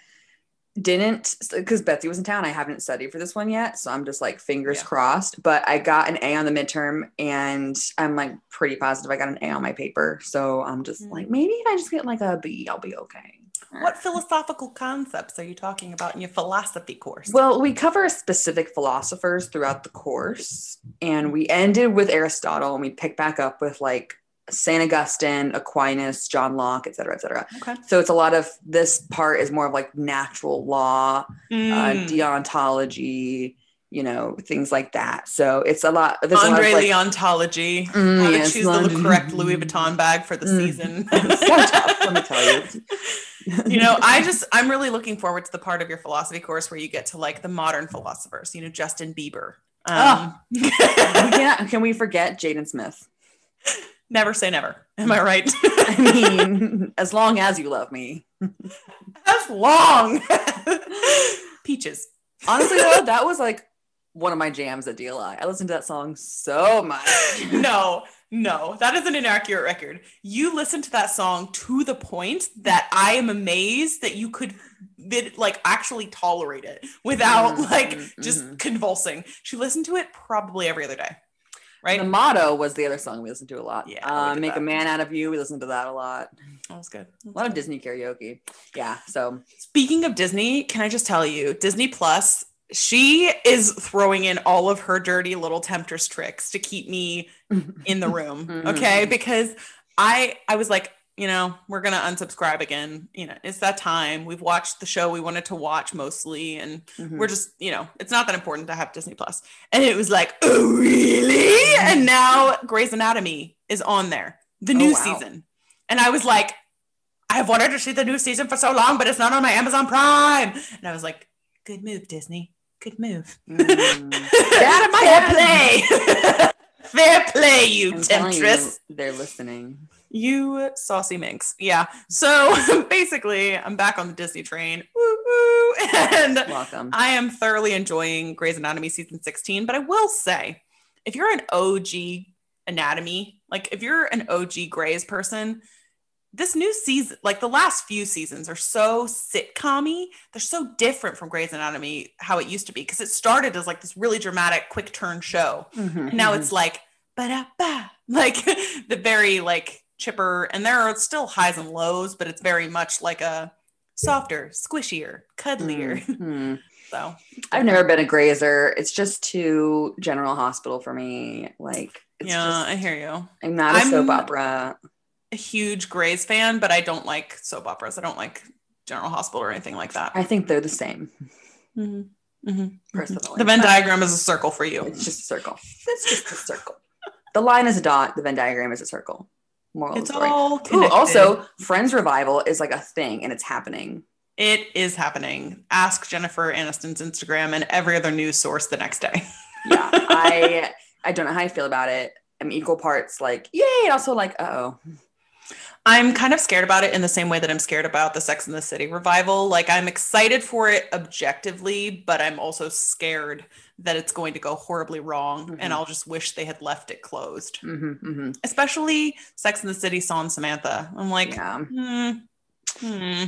didn't because Betsy was in town. I haven't studied for this one yet, so I'm just like fingers Yeah. crossed. But I got an A on the midterm, and I'm like pretty positive I got an A on my paper. So I'm just Mm. like, maybe if I just get like a B, I'll be okay. What philosophical concepts are you talking about in your philosophy course? Well, we cover specific philosophers throughout the course, and we ended with Aristotle, and we pick back up with like Saint Augustine, Aquinas, John Locke, et cetera, et cetera. okay. So it's a lot of this part is more of like natural law, uh, Mm. deontology, you know, things like that. So it's a lot. There's a lot Andre of, like, Leontology. Mm, How to yes, choose the correct Louis Vuitton bag for the Mm. season. so tough, let me tell you. you know, I just I'm really looking forward to the part of your philosophy course where you get to like the modern philosophers. You know, Justin Bieber. Um, we cannot, can we forget Jaden Smith? never say never. Am I right? I mean, as long as you love me. That's long. Peaches. Honestly, though, that was like one of my jams at DLI. I listened to that song so much. No, no, that is an inaccurate record. You listen to that song to the point that I am amazed that you could like actually tolerate it without Mhm, like mhm, just convulsing. She listened to it probably every other day. Right? The motto was the other song we listened to a lot. Yeah, uh, Make that. a Man Out of You. We listened to that a lot. that was good. A lot of Disney karaoke. Yeah. So Speaking of Disney, can I just tell you, Disney Plus, she is throwing in all of her dirty little temptress tricks to keep me in the room. Mhm. Okay. Because I I was like, you know, we're gonna unsubscribe again. You know, it's that time. We've watched the show we wanted to watch mostly, and Mhm. we're just, you know, it's not that important to have Disney Plus. And it was like, oh really? And now Grey's Anatomy is on there, the Oh, new wow. season. And I was like, I've wanted to see the new season for so long, but it's not on my Amazon Prime. And I was like, good move, Disney. Good move. Mm. Get out of my Fair play. Fair play, you I'm telling you, temptress. they're listening. You saucy minx. Yeah. So basically, I'm back on the Disney train. Woo woo. And Welcome. I am thoroughly enjoying Grey's Anatomy season 16. But I will say, if you're an OG anatomy, like if you're an OG Grey's person, this new season, like the last few seasons, are so sitcom They're so different from Grey's Anatomy, how it used to be, because it started as like this really dramatic, quick turn show. Mhm. And now it's like, ba ba, like the very like chipper, and there are still highs and lows, but it's very much like a softer, squishier, cuddlier. Mhm. So I've never been a grazer. It's just too General Hospital for me. Like, it's yeah, just, I hear you. I'm not a I'm- soap opera. A huge Grey's fan, but I don't like soap operas. I don't like General Hospital or anything like that. I think they're the same, Mhm. Mhm. personally. The Venn diagram is a circle for you. It's just a circle. It's just a circle. The line is a dot. The Venn diagram is a circle. Moral It's story. all Ooh, also, Friends revival is like a thing, and it's happening. It is happening. Ask Jennifer Aniston's Instagram and every other news source the next day. Yeah, I I don't know how I feel about it. I'm equal parts like yay, and also like oh, I'm kind of scared about it in the same way that I'm scared about the Sex and the City revival. Like I'm excited for it objectively, but I'm also scared that it's going to go horribly wrong Mhm. and I'll just wish they had left it closed. hmm hmm Especially Sex and the City Saw and Samantha. I'm like, yeah. hmm, hmm.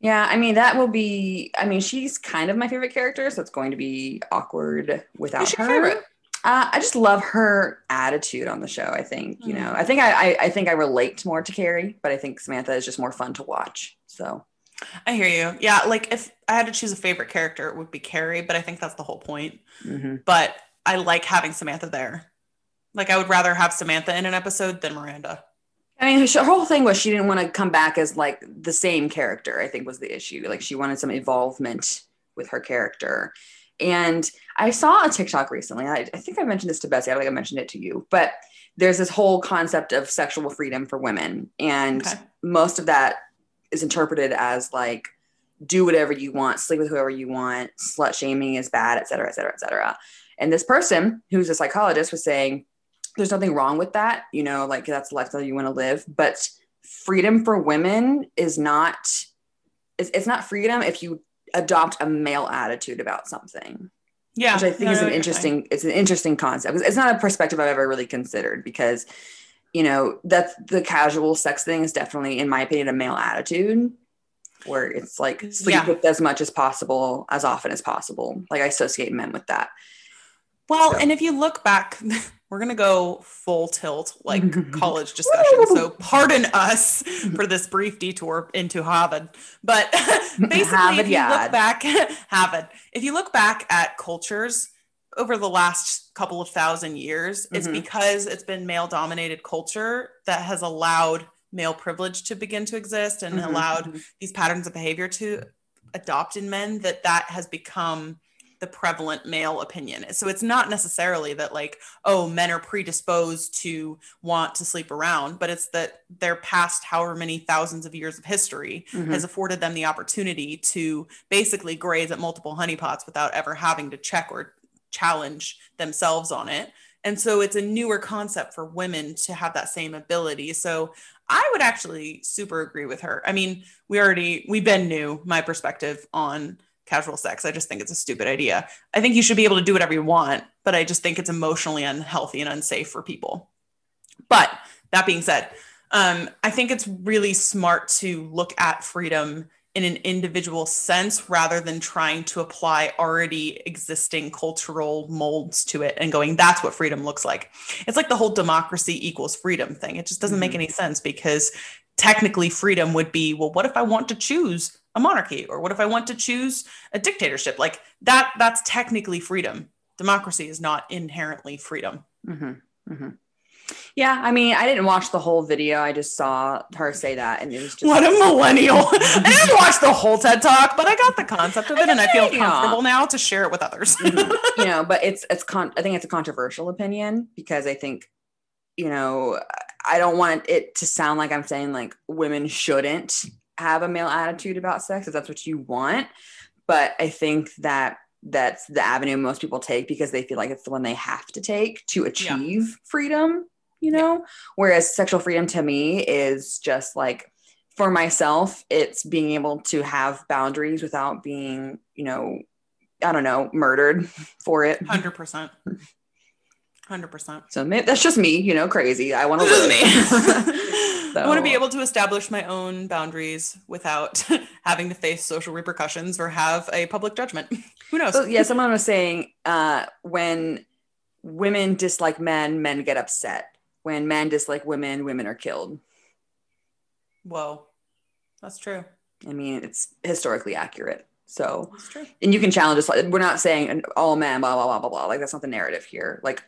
Yeah, I mean that will be. I mean, she's kind of my favorite character, so it's going to be awkward without her. favorite? Uh, I just love her attitude on the show. I think you know. I think I, I I think I relate more to Carrie, but I think Samantha is just more fun to watch. So I hear you. Yeah, like if I had to choose a favorite character, it would be Carrie, but I think that's the whole point. mhm. But I like having Samantha there. Like I would rather have Samantha in an episode than Miranda. I mean, her whole thing was she didn't want to come back as like the same character. I think was the issue. Like she wanted some involvement with her character. And I saw a TikTok recently. I, I think I mentioned this to Bessie. I don't think I mentioned it to you, but there's this whole concept of sexual freedom for women, and Okay. most of that is interpreted as like do whatever you want, sleep with whoever you want, slut shaming is bad, et cetera, et cetera, et cetera. And this person who's a psychologist was saying there's nothing wrong with that, you know, like that's the lifestyle you want to live, but freedom for women is not it's, it's not freedom if you adopt a male attitude about something Yeah. which I think no, is an what you're interesting it's an interesting concept. It's not a perspective I've ever really considered because you know that's the casual sex thing is definitely in my opinion a male attitude where it's like sleep Yeah. with as much as possible as often as possible. Like I associate men with that. Well, So- and if you look back, we're gonna go full tilt like college discussion. So pardon us for this brief detour into Harvard. But basically, Harvard if you yard. look back, Harvard, if you look back at cultures over the last couple of thousand years, it's Mhm. because it's been male dominated culture that has allowed male privilege to begin to exist and Mhm, allowed mhm. these patterns of behavior to adopt in men that that has become the prevalent male opinion. So it's not necessarily that like oh men are predisposed to want to sleep around, but it's that their past however many thousands of years of history Mhm. has afforded them the opportunity to basically graze at multiple honeypots without ever having to check or challenge themselves on it. And so it's a newer concept for women to have that same ability. So I would actually super agree with her. I mean, we already we've been knew my perspective on casual sex. I just think it's a stupid idea. I think you should be able to do whatever you want, but I just think it's emotionally unhealthy and unsafe for people. But that being said, um, I think it's really smart to look at freedom in an individual sense rather than trying to apply already existing cultural molds to it and going, that's what freedom looks like. It's like the whole democracy equals freedom thing. It just doesn't make Mhm. any sense because technically freedom would be, well, what if I want to choose a monarchy or what if I want to choose a dictatorship? Like that, that's technically freedom. Democracy is not inherently freedom. Mhm, mhm. Yeah, I mean, I didn't watch the whole video. I just saw her say that, and it was just What a millennial. I didn't watch the whole TED talk, but I got the concept of it and I feel comfortable now to share it with others. Mhm. you know, but it's it's con- I think it's a controversial opinion because I think, you know, I don't want it to sound like I'm saying like women shouldn't have a male attitude about sex if that's what you want, but I think that that's the avenue most people take because they feel like it's the one they have to take to achieve freedom, you know? Whereas sexual freedom to me is just like for myself, it's being able to have boundaries without being, you know, I don't know, murdered for it. 100%. 100%. So maybe that's just me, you know, crazy. I want to live. me. I want to be able to establish my own boundaries without having to face social repercussions or have a public judgment. Who knows? So yeah, someone was saying uh, when women dislike men, men get upset. When men dislike women, women are killed. Whoa. That's true. I mean, it's historically accurate. So, That's true. and you can challenge us. We're not saying all men, blah blah blah blah blah. Like that's not the narrative here. Like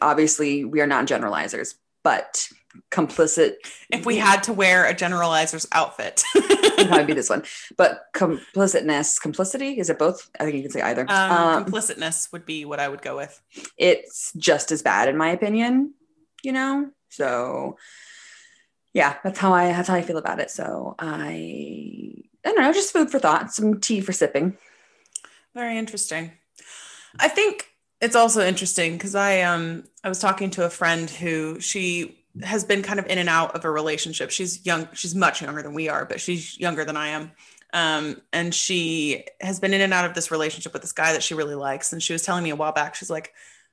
obviously, we are not generalizers, but complicit. If we had to wear a generalizer's outfit, it'd probably be this one. But complicitness, complicity is it both? I think you can say either. um, Um, complicitness would be what I would go with. it's just as bad in my opinion you know so yeah that's how i that's how i feel about it so i i don't know just food for thought some tea for sipping Very interesting. I think it's also interesting because I um I was talking to a friend who she has been kind of in and out of a relationship. She's young, she's much younger than we are, but she's younger than I am. Um, and she has been in and out of this relationship with this guy that she really likes. And she was telling me a while back, she's like,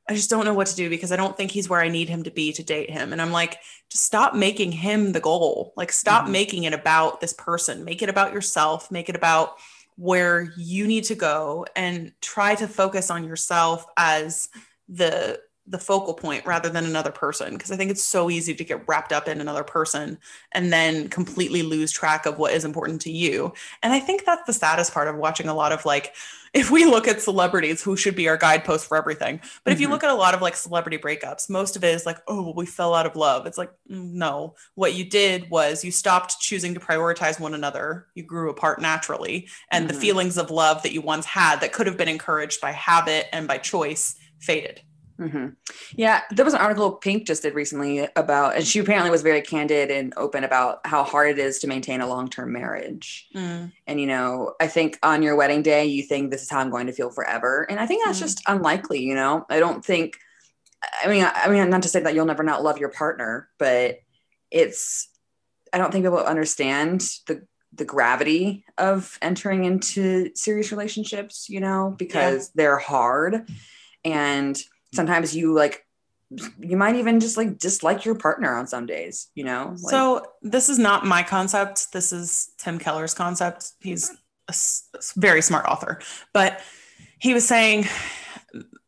I just don't know what to do because I don't think he's where I need him to be to date him. And I'm like, just stop making him the goal. Like, stop Mhm. making it about this person. Make it about yourself. Make it about where you need to go and try to focus on yourself as the the focal point rather than another person because i think it's so easy to get wrapped up in another person and then completely lose track of what is important to you. And i think that's the saddest part of watching a lot of like if we look at celebrities who should be our guidepost for everything? But if you Mhm. look at a lot of like celebrity breakups most of it is like oh well, we fell out of love. It's like mm, no. What you did was you stopped choosing to prioritize one another. You grew apart naturally. And the Mhm. feelings of love that you once had that could have been encouraged by habit and by choice faded hmm yeah there was an article pink just did recently about and she apparently was very candid and open about how hard it is to maintain a long-term marriage. Mm, and you know i think on your wedding day you think this is how i'm going to feel forever. And i think that's Mhm. just unlikely you know? I don't think i mean i mean not to say that you'll never not love your partner but it's i don't think people understand the the gravity of entering into serious relationships you know because they're hard. And sometimes you like you might even just like dislike your partner on some days you know? Like, so this is not my concept. This is tim keller's concept. He's a very smart author. But he was saying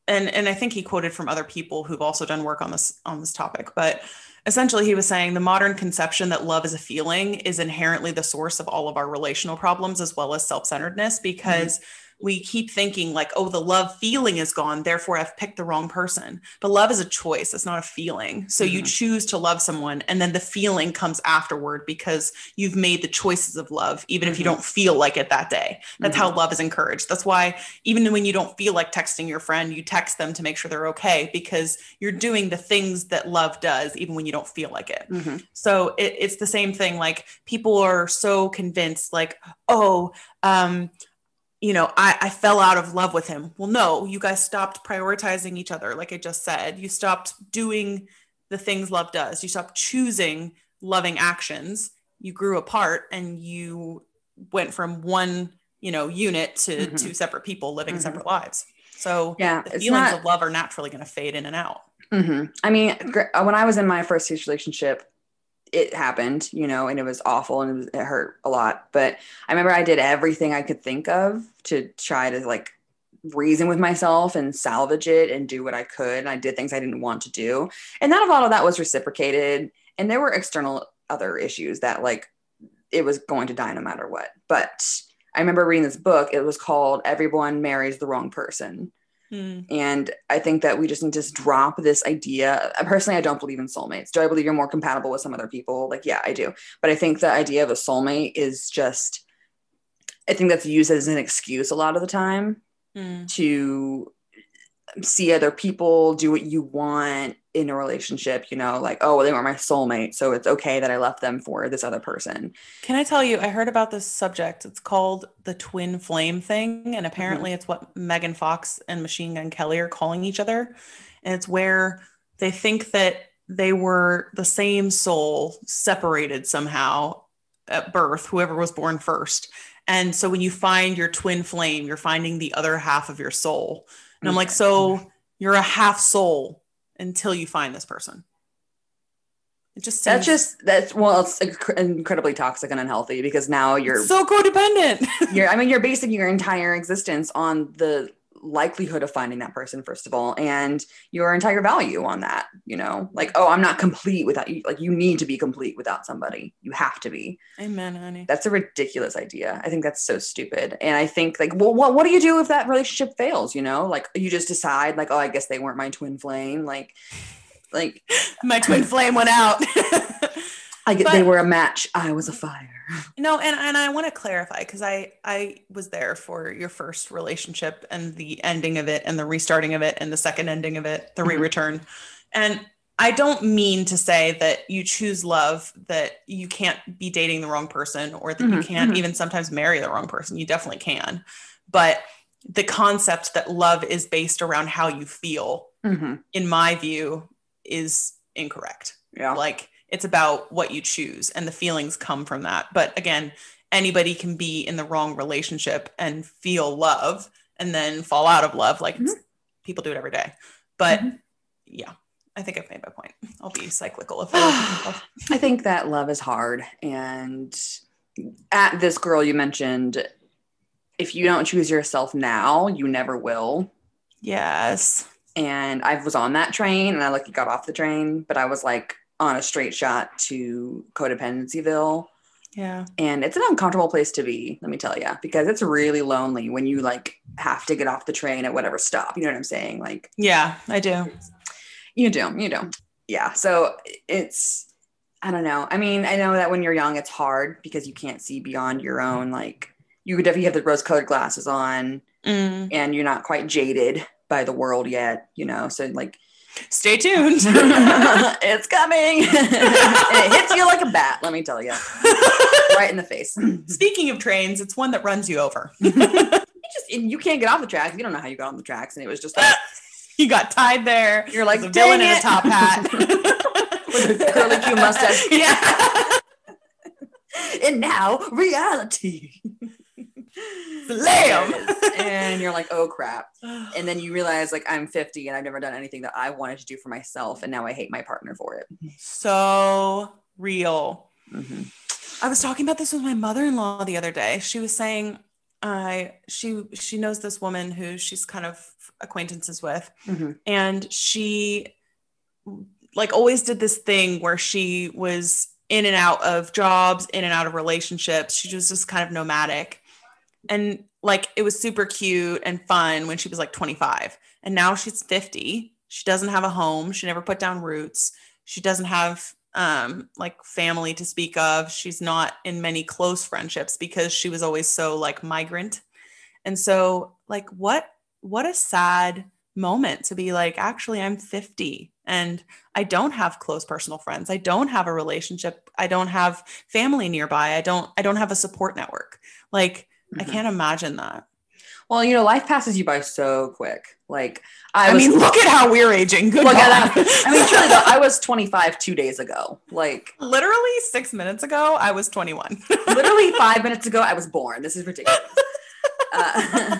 and and I think he quoted from other people who've also done work on this on this topic, but essentially he was saying the modern conception that love is a feeling is inherently the source of all of our relational problems as well as self-centeredness mm-hmm. because we keep thinking like oh the love feeling is gone therefore i've picked the wrong person but love is a choice it's not a feeling so you Mhm. choose to love someone and then the feeling comes afterward because you've made the choices of love even if you Mhm. don't feel like it that day that's Mhm. how love is encouraged that's why even when you don't feel like texting your friend you text them to make sure they're okay because you're doing the things that love does even when you don't feel like it Mhm. so it, it's the same thing like people are so convinced like oh um you know I, I fell out of love with him. Well no you guys stopped prioritizing each other like i just said. You stopped doing the things love does. You stopped choosing loving actions. You grew apart and you went from one you know unit to Mhm. two separate people living Mhm. separate lives. So Yeah, the feelings not- of love are naturally going to fade in and out. Hmm I mean, when I was in my first serious relationship, it happened, you know, and it was awful and it, was, it hurt a lot. But I remember I did everything I could think of to try to like reason with myself and salvage it and do what I could. And I did things I didn't want to do. And not a lot of that was reciprocated. And there were external other issues that like it was going to die no matter what. But I remember reading this book. It was called Everyone Marries the Wrong Person. Hmm. And I think that we just need to just drop this idea. Personally, I don't believe in soulmates. Do I believe you're more compatible with some other people? Like, yeah, I do. But I think the idea of a soulmate is just, I think that's used as an excuse a lot of the time Hmm. to see other people do what you want in a relationship, you know, like, oh, well, they weren't my soulmate. So it's okay that I left them for this other person. Can I tell you, I heard about this subject. It's called the twin flame thing. And apparently, mm-hmm. it's what Megan Fox and Machine Gun Kelly are calling each other. And it's where they think that they were the same soul separated somehow at birth, whoever was born first. And so when you find your twin flame, you're finding the other half of your soul. And I'm like, mm-hmm. so you're a half soul until you find this person. It just That's just, that's, well, it's inc- incredibly toxic and unhealthy because now you're so codependent. you're i mean you're basing your entire existence on the likelihood of finding that person first of all and your entire value on that you know? Like oh i'm not complete without you like you need to be complete without somebody. You have to be. Amen, honey. that's a ridiculous idea. I think that's so stupid. And i think like well what, what do you do if that relationship fails you know? Like you just decide like oh i guess they weren't my twin flame like like My twin flame went out. i get they were a match. I was a fire no, and, and I want to clarify because I I was there for your first relationship and the ending of it and the restarting of it and the second ending of it, the Mhm. re-return. And I don't mean to say that you choose love that you can't be dating the wrong person or that you Mhm, can't mhm. even sometimes marry the wrong person. You definitely can. But the concept that love is based around how you feel, Mhm. in my view, is incorrect. yeah like it's about what you choose and the feelings come from that but again anybody can be in the wrong relationship and feel love and then fall out of love like it's- people do it every day but Mhm. yeah i think i've made my point i'll be cyclical if I. I think that love is hard. And at this girl you mentioned, if you don't choose yourself now, you never will. yes And I was on that train and I like got off the train, but I was like on a straight shot to codependencyville. yeah And it's an uncomfortable place to be, let me tell you, because it's really lonely when you like have to get off the train at whatever stop. You know what I'm saying? Like yeah i do You do, you do. Yeah. So it's, I don't know. I mean, I know that when you're young, it's hard because you can't see beyond your own, like, you could definitely have the rose colored glasses on Mm. and you're not quite jaded by the world yet, you know? So, like, stay tuned it's coming. it hits you like a bat, let me tell you, right in the face. speaking of trains it's one that runs you over you just, and you can't get off the tracks. You don't know how you got on the tracks. And it was just like, you got tied there you're like, There's a villain "Dang in a top hat With a curly Q mustache. yeah and now reality. Slam. and you're like, oh crap. And then you realize like I'm 50 and I've never done anything that I wanted to do for myself, and now I hate my partner for it. so real. Mhm. I was talking about this with my mother-in-law the other day. She was saying I she she knows this woman who she's kind of acquaintances with Mhm. and she like always did this thing where she was in and out of jobs in and out of relationships she was just kind of nomadic and like it was super cute and fun when she was like 25 and now she's 50 she doesn't have a home. She never put down roots. She doesn't have um like family to speak of. She's not in many close friendships because she was always so like migrant. And so like what what a sad moment to be like actually I'm 50 and I don't have close personal friends. I don't have a relationship. I don't have family nearby. I don't I don't have a support network. Like I Mhm. can't imagine that Well, you know, life passes you by so quick. Like I, I, was, mean look at how we're aging good look at that. I mean, truly though, I was 25 two days ago. Like literally 6 minutes ago I was 21 literally five minutes ago, I was born. This is ridiculous. Uh,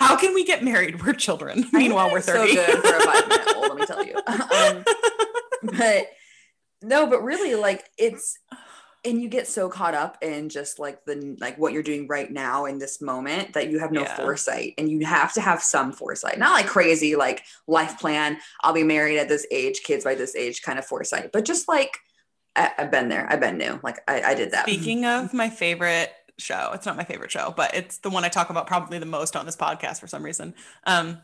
how can we get married we're children meanwhile we're 30 So good for a five minute old, let me tell you. Um, but no, but really, like it's, and you get so caught up in just like the like what you're doing right now in this moment that you have no Yeah. foresight, and you have to have some foresight. Not like crazy, like life plan. I'll be married at this age, kids by this age, kind of foresight, but just like I, I've been there. I've been new. Like I, I did that. Speaking of my favorite show, it's not my favorite show, but it's the one I talk about probably the most on this podcast for some reason. Um,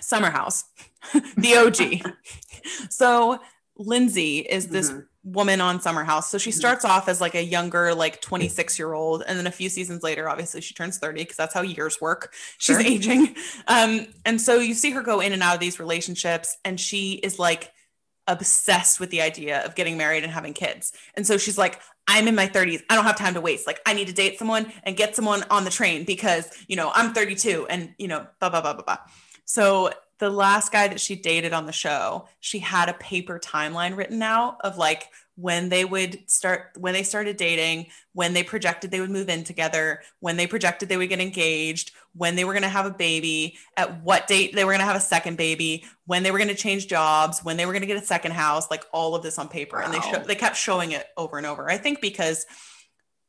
Summer House, the OG. so Lindsay is this Mhm. Woman on Summer House. So she Mhm. starts off as like a younger, like 26 year old. And then a few seasons later, obviously she turns 30 because that's how years work. She's Sure. aging. Um, and so you see her go in and out of these relationships and she is like obsessed with the idea of getting married and having kids. And so she's like, I'm in my 30s. I don't have time to waste. Like, I need to date someone and get someone on the train because, you know, I'm 32 and, you know, blah, blah, blah, blah, blah. So the last guy that she dated on the show, she had a paper timeline written out of like when they would start, when they started dating, when they projected they would move in together, when they projected they would get engaged, when they were going to have a baby, at what date they were going to have a second baby, when they were going to change jobs, when they were going to get a second house, like all of this on paper. And they Wow. show, they kept showing it over and over. I think because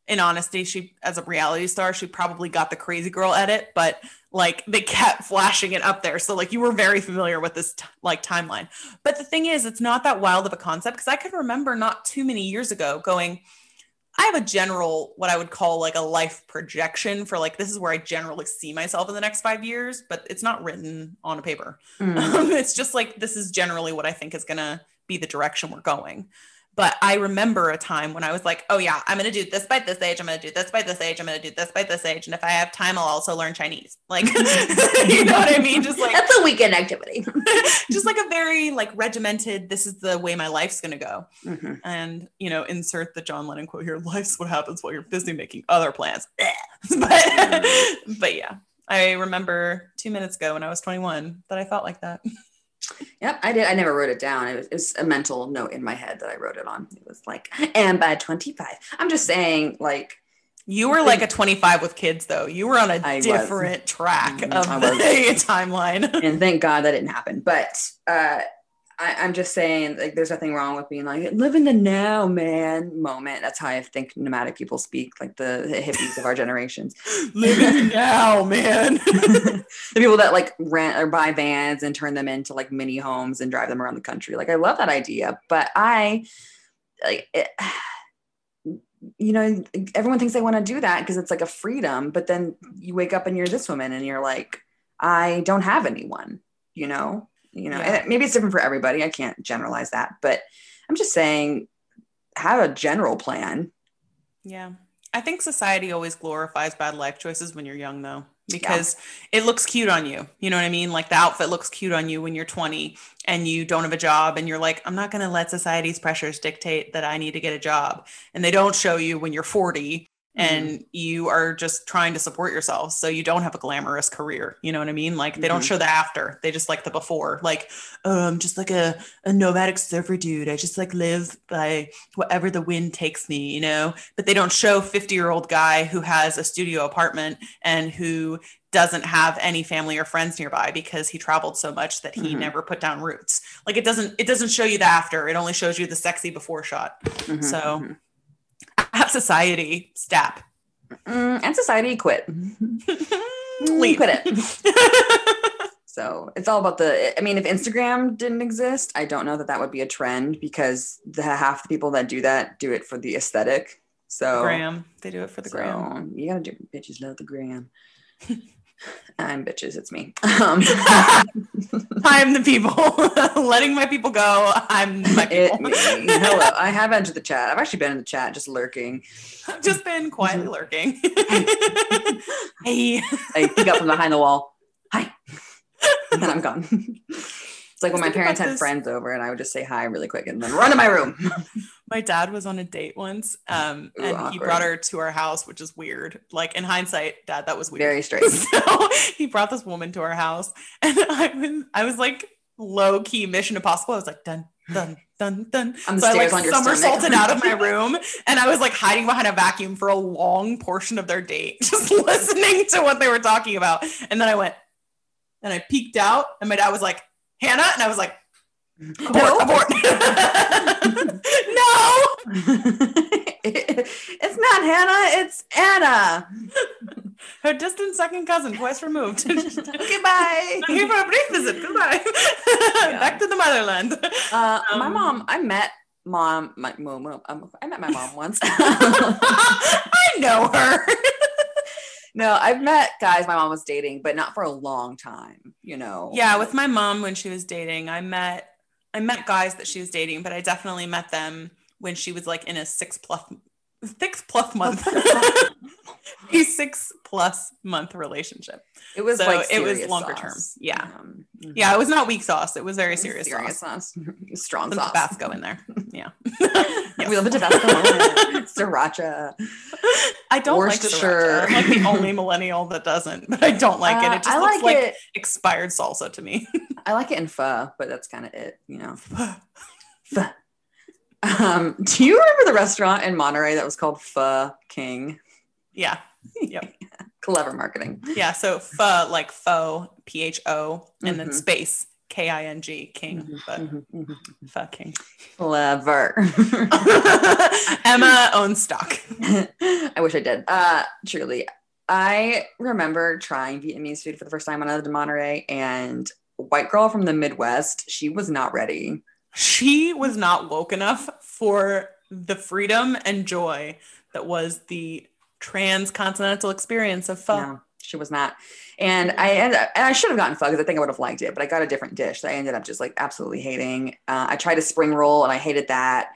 in honesty, she as a reality star, she probably got the crazy girl edit, but like they kept flashing it up there. So like you were very familiar with this t- like timeline. But the thing is, it's not that wild of a concept because I can remember not too many years ago going, I have a general, what I would call like a life projection for like, this is where I generally see myself in the next five years, but it's not written on a paper. Mm. Um, it's just like, this is generally what I think is going to be the direction we're going. But I remember a time when I was like, oh, yeah, I'm going to do this by this age. I'm going to do this by this age. I'm going to do this by this age. And if I have time, I'll also learn Chinese. Like, you know what I mean? Just like, That's a weekend activity. just like a very like regimented, this is the way my life's going to go Mhm. and you know insert the john lennon quote here life's what happens while you're busy making other plans but but yeah i remember two minutes ago when i was 21 that i felt like that Yep, I did. I never wrote it down. It was, it was a mental note in my head that I wrote it on. It was like, and by 25. I'm just saying, like, you were like a 25 with kids though you were on a I was. different track Mhm, of the timeline and thank God that didn't happen. But uh, I, I'm just saying, like, there's nothing wrong with being like, live in the now, man moment. That's how I think nomadic people speak, like the hippies of our generations. living in the now man the people that like rent or buy vans and turn them into like mini homes and drive them around the country. Like I love that idea, but I like eh, it, you know, everyone thinks they want to do that because it's like a freedom, but then you wake up and you're this woman and you're like, I don't have anyone, you know, you know, Yeah. and maybe it's different for everybody. I can't generalize that, but I'm just saying have a general plan. Yeah. I think society always glorifies bad life choices when you're young, though, because it looks cute on you. You know what I mean? Like the outfit looks cute on you when you're 20 and you don't have a job, and you're like, I'm not going to let society's pressures dictate that I need to get a job. And they don't show you when you're 40 and you are just trying to support yourself. So you don't have a glamorous career. You know what I mean? Like they don't Mhm. show the after, they just like the before. Like, oh, I'm just like a, a nomadic surfer dude. I just like live by whatever the wind takes me, you know? but they don't show 50 year old guy who has a studio apartment and who doesn't have any family or friends nearby because he traveled so much that he Mhm. never put down roots like it doesn't it doesn't show you the after it only shows you the sexy before shot Mhm, So, mhm. Have society stap Mm, and society quit. leave quit it So it's all about the. I mean, if Instagram didn't exist, I don't know that that would be a trend because the half the people that do that do it for the aesthetic. So Graham. They do it for the so gram. you gotta do bitches love the gram. I'm bitches. It's me. Um, I'm the people. Letting my people go. I'm my it, people. Hello. I have entered the chat. I've actually been in the chat, just lurking. I've just been quietly lurking. hey. I peek up from behind the wall. Hi. And then I'm gone. It's like when my parents had this. friends over and I would just say hi really quick and then run to my room. My dad was on a date once, um, Ooh, and he brought her to our house, which is weird. Like in hindsight, dad, that was weird. Very straight. so he brought this woman to our house, and I was, I was like low key Mission Impossible. I was like done done dun dun. On the so I like stairs on your somersaulted out of my room, and I was like hiding behind a vacuum for a long portion of their date, just listening to what they were talking about. And then I went, and I peeked out, and my dad was like, Hanah, and I was like, abort, No. abort. no. it's not Hanah, it's Anna. Her distant second cousin, twice removed. Goodbye. I'm here for a brief visit. Goodbye. Back to the motherland. Uh, my Um, mom, I met mom, my mom, mom- um, I met my mom once. I know her. no, I've met guys my mom was dating, but not for a long time, you know. Yeah, with my mom when she was dating, I met I met guys that she was dating, but I definitely met them when she was like in a six plus six plus month a six plus month relationship. It was So like it was longer term. sauce. Yeah. Um, Yeah, it was not weak sauce. It was very it was serious, serious sauce. sauce. Strong Some sauce. Tabasco in there. Yeah. We love a Tabasco. Sriracha. I don't like sriracha. I'm like the only millennial that doesn't, but I don't like it. Uh, It just I looks like, like, it. expired salsa to me. I like it in pho, but that's kind of it, you know. Pho. Um, do you remember the restaurant in Monterey that was called Pho King? yeah. Yep. Clever marketing. Yeah. So pho, like pho, P H O, and then Mhm. space, K I N G, king, Mhm, but mhm, mhm. pho king. Clever. Emma owns stock. I wish I did. Uh, truly, I remember trying Vietnamese food for the first time when I lived in Monterey, and white girl from the Midwest, she was not ready. She was not woke enough for the freedom and joy that was the transcontinental experience of pho. No, she was not. And I ended up, and I should have gotten pho because I think I would have liked it, but I got a different dish that I ended up just like absolutely hating. Uh, I tried a spring roll and I hated that.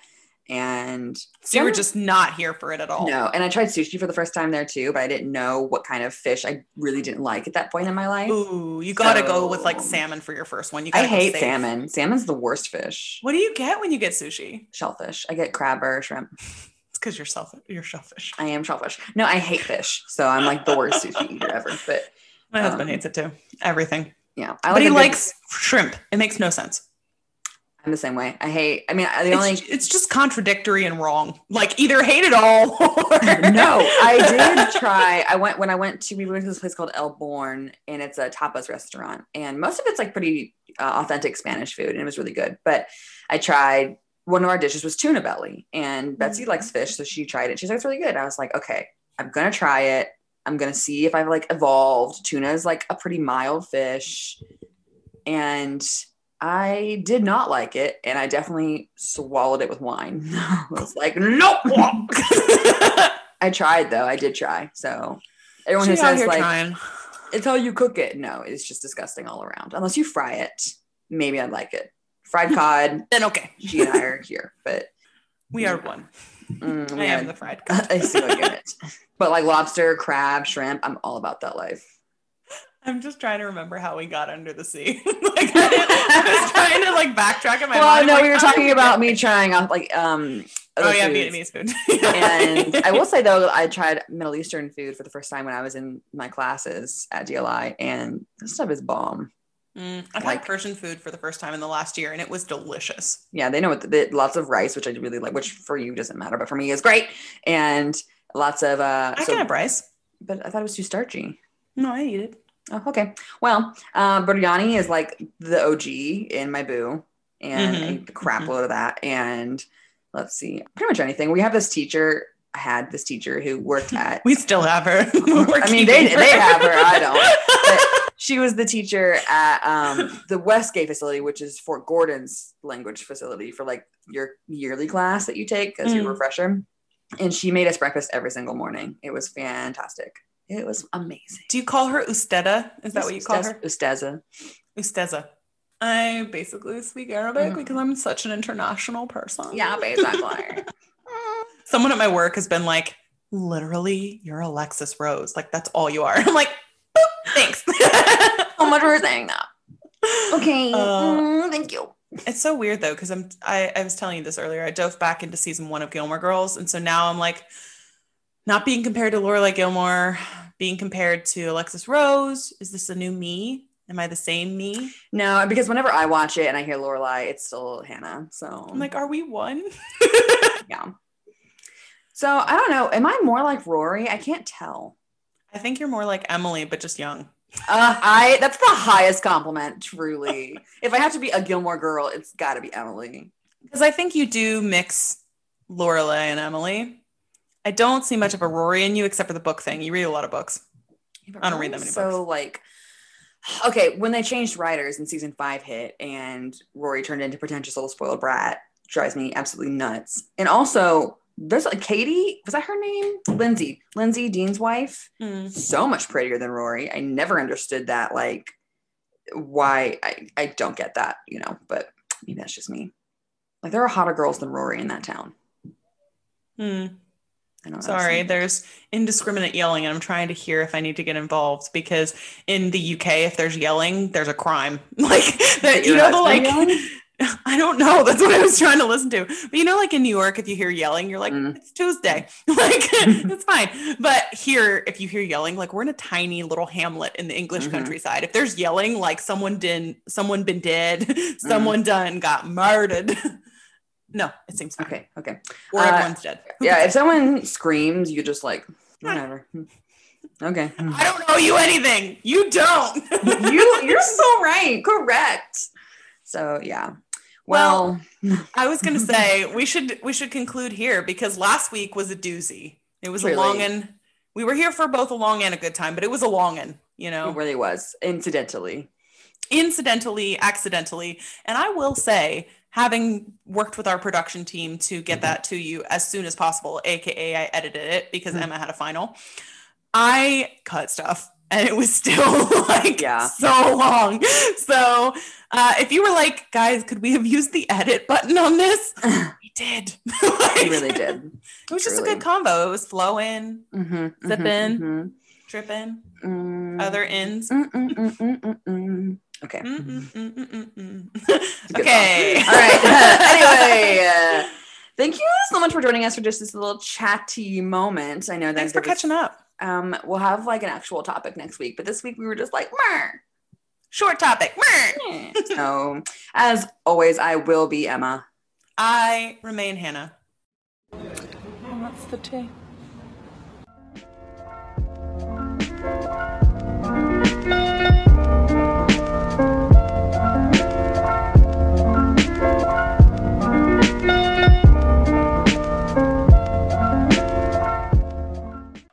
And So you were just not here for it at all. no, and I tried sushi for the first time there too, but I didn't know what kind of fish I really didn't like at that point in my life. Ooh, you gotta go with like salmon for your first one. You I hate salmon. Salmon's the worst fish. What do you get when you get sushi? Shellfish. I get crab or shrimp. It's because you're self you're selfish. I am shellfish. No, I hate fish, so I'm like the worst sushi eater ever. But My husband Um, hates it too. Everything. yeah, I but he likes shrimp. It makes no sense. I'm the same way. I hate. I mean, the It's, only it's just contradictory and wrong. Like either hate it all or no, I did try. I went when I went to we went to this place called El Born, and it's a tapas restaurant, and most of it's like pretty uh, authentic Spanish food, and it was really good. But I tried. One of our dishes was tuna belly, and Betsy likes fish, so she tried it. She's like, "It's really good." I was like, "Okay, I'm gonna try it. I'm gonna see if I've like evolved." Tuna is like a pretty mild fish, and I did not like it, and I definitely swallowed it with wine. I was like, "Nope." I tried though. I did try. So everyone who She out says like trying. it's how you cook it, no, it's just disgusting all around. Unless you fry it, maybe I'd like it. Fried cod. Then okay. she and I are here, but We are one. mm, I am the fried cod. I see what get it. But like lobster, crab, shrimp, I'm all about that life. I'm just trying to remember how we got under the sea. like I was trying to like backtrack in my well, mind. no, like, we were talking about me trying out like um. Oh yeah, foods. Vietnamese food. and I will say though, I tried Middle Eastern food for the first time when I was in my classes at DLI, and this stuff is bomb. Mm, I've like- had Persian food for the first time in the last year, and it was delicious. Yeah, they know what the, the, lots of rice, which I really like, which for you doesn't matter, but for me is great, and lots of uh. I so- can have rice. but I thought it was too starchy. No, I eat it. Oh, okay. Well, uh, biryani is like the OG in my boo, and Mhm, I ate a crap mhm. load of that. And let's see, pretty much anything. We have this teacher. I had this teacher who worked at. We still have her. I mean, they they have her. I don't. But she was the teacher at um, the Westgate facility, which is Fort Gordon's language facility for like your yearly class that you take as your Mm. refresher. And she made us breakfast every single morning. It was fantastic. It was amazing. Do you call her Usteda? Is that what you call her? Usteza. Usteza. I basically speak Arabic Mhm. because I'm such an international person. Yeah, basically. Someone at my work has been like, literally, you're Alexis Rose. Like, that's all you are. I'm like, thanks. so much for saying that. Okay. Uh, mm, thank you. It's so weird though, because I'm I, I was telling you this earlier. I dove back into season one of Gilmore Girls, and so now I'm like not being compared to Lorelai Gilmore, being compared to Alexis Rose. Is this a new me? Am I the same me? No, because whenever I watch it and I hear Lorelai, it's still Hanah. So I'm like, are we one? yeah. So I don't know. Am I more like Rory? I can't tell. I think you're more like Emily, but just young. Uh, I that's the highest compliment, truly. if I have to be a Gilmore girl, it's got to be Emily. Because I think you do mix Lorelai and Emily. I don't see much of a Rory in you except for the book thing. You read a lot of books. I don't read that many So like, okay, when they changed writers and season five hit, and Rory turned into pretentious little spoiled brat, drives me absolutely nuts. And also, there's like Katie. Was that her name? Lindsay. Lindsay Dean's wife. Mm. so much prettier than Rory. I never understood that. Like, why? I, I don't get that, you know, but maybe that's just me. Like, there are hotter girls than Rory in that town. Hmm. I don't know. Sorry, there's indiscriminate yelling, and I'm trying to hear if I need to get involved because in the UK, if there's yelling, there's a crime. Like that, you know, the like yelling? I don't know. That's what I was trying to listen to. But you know, like in New York, if you hear yelling, you're like, Mm. it's Tuesday. Like it's fine. But here, if you hear yelling, like we're in a tiny little hamlet in the English Mhm. countryside. If there's yelling, like someone did, someone been dead, Mm. someone done got murdered. No, it seems fine. Okay. Okay. Or Uh, everyone's dead. Yeah. If someone screams, you just like, whatever. Okay. I don't owe you anything. You don't. you you're so right. Correct. So yeah. Well, I was gonna say we should we should conclude here because last week was a doozy. It was Really? a long and we were here for both a long and a good time, but it was a long one, you it know, really was incidentally. incidentally, accidentally. And I will say, having worked with our production team to get Mhm. that to you as soon as possible, aka I edited it because Mhm. Emma had a final. I cut stuff and it was still like Yeah. so long. So uh, if you were like, guys, could we have used the edit button on this? We did. Like, It really did. It was just a good combo. It was flowing, Mm-hmm, Zipping. mhm, tripping, mhm. other ends. Mm, mm, mm, mm, mm, mm. Okay. Mm, mm, mm. It's a good okay. song. All right. anyway, uh, thank you so much for joining us for just this little chatty moment. I know Thanks for there was- catching up. Um, we'll have like an actual topic next week, but this week we were just like, Meh. Short topic. Meh. so as always, I will be Emma. I remain Hanah. What's the tea?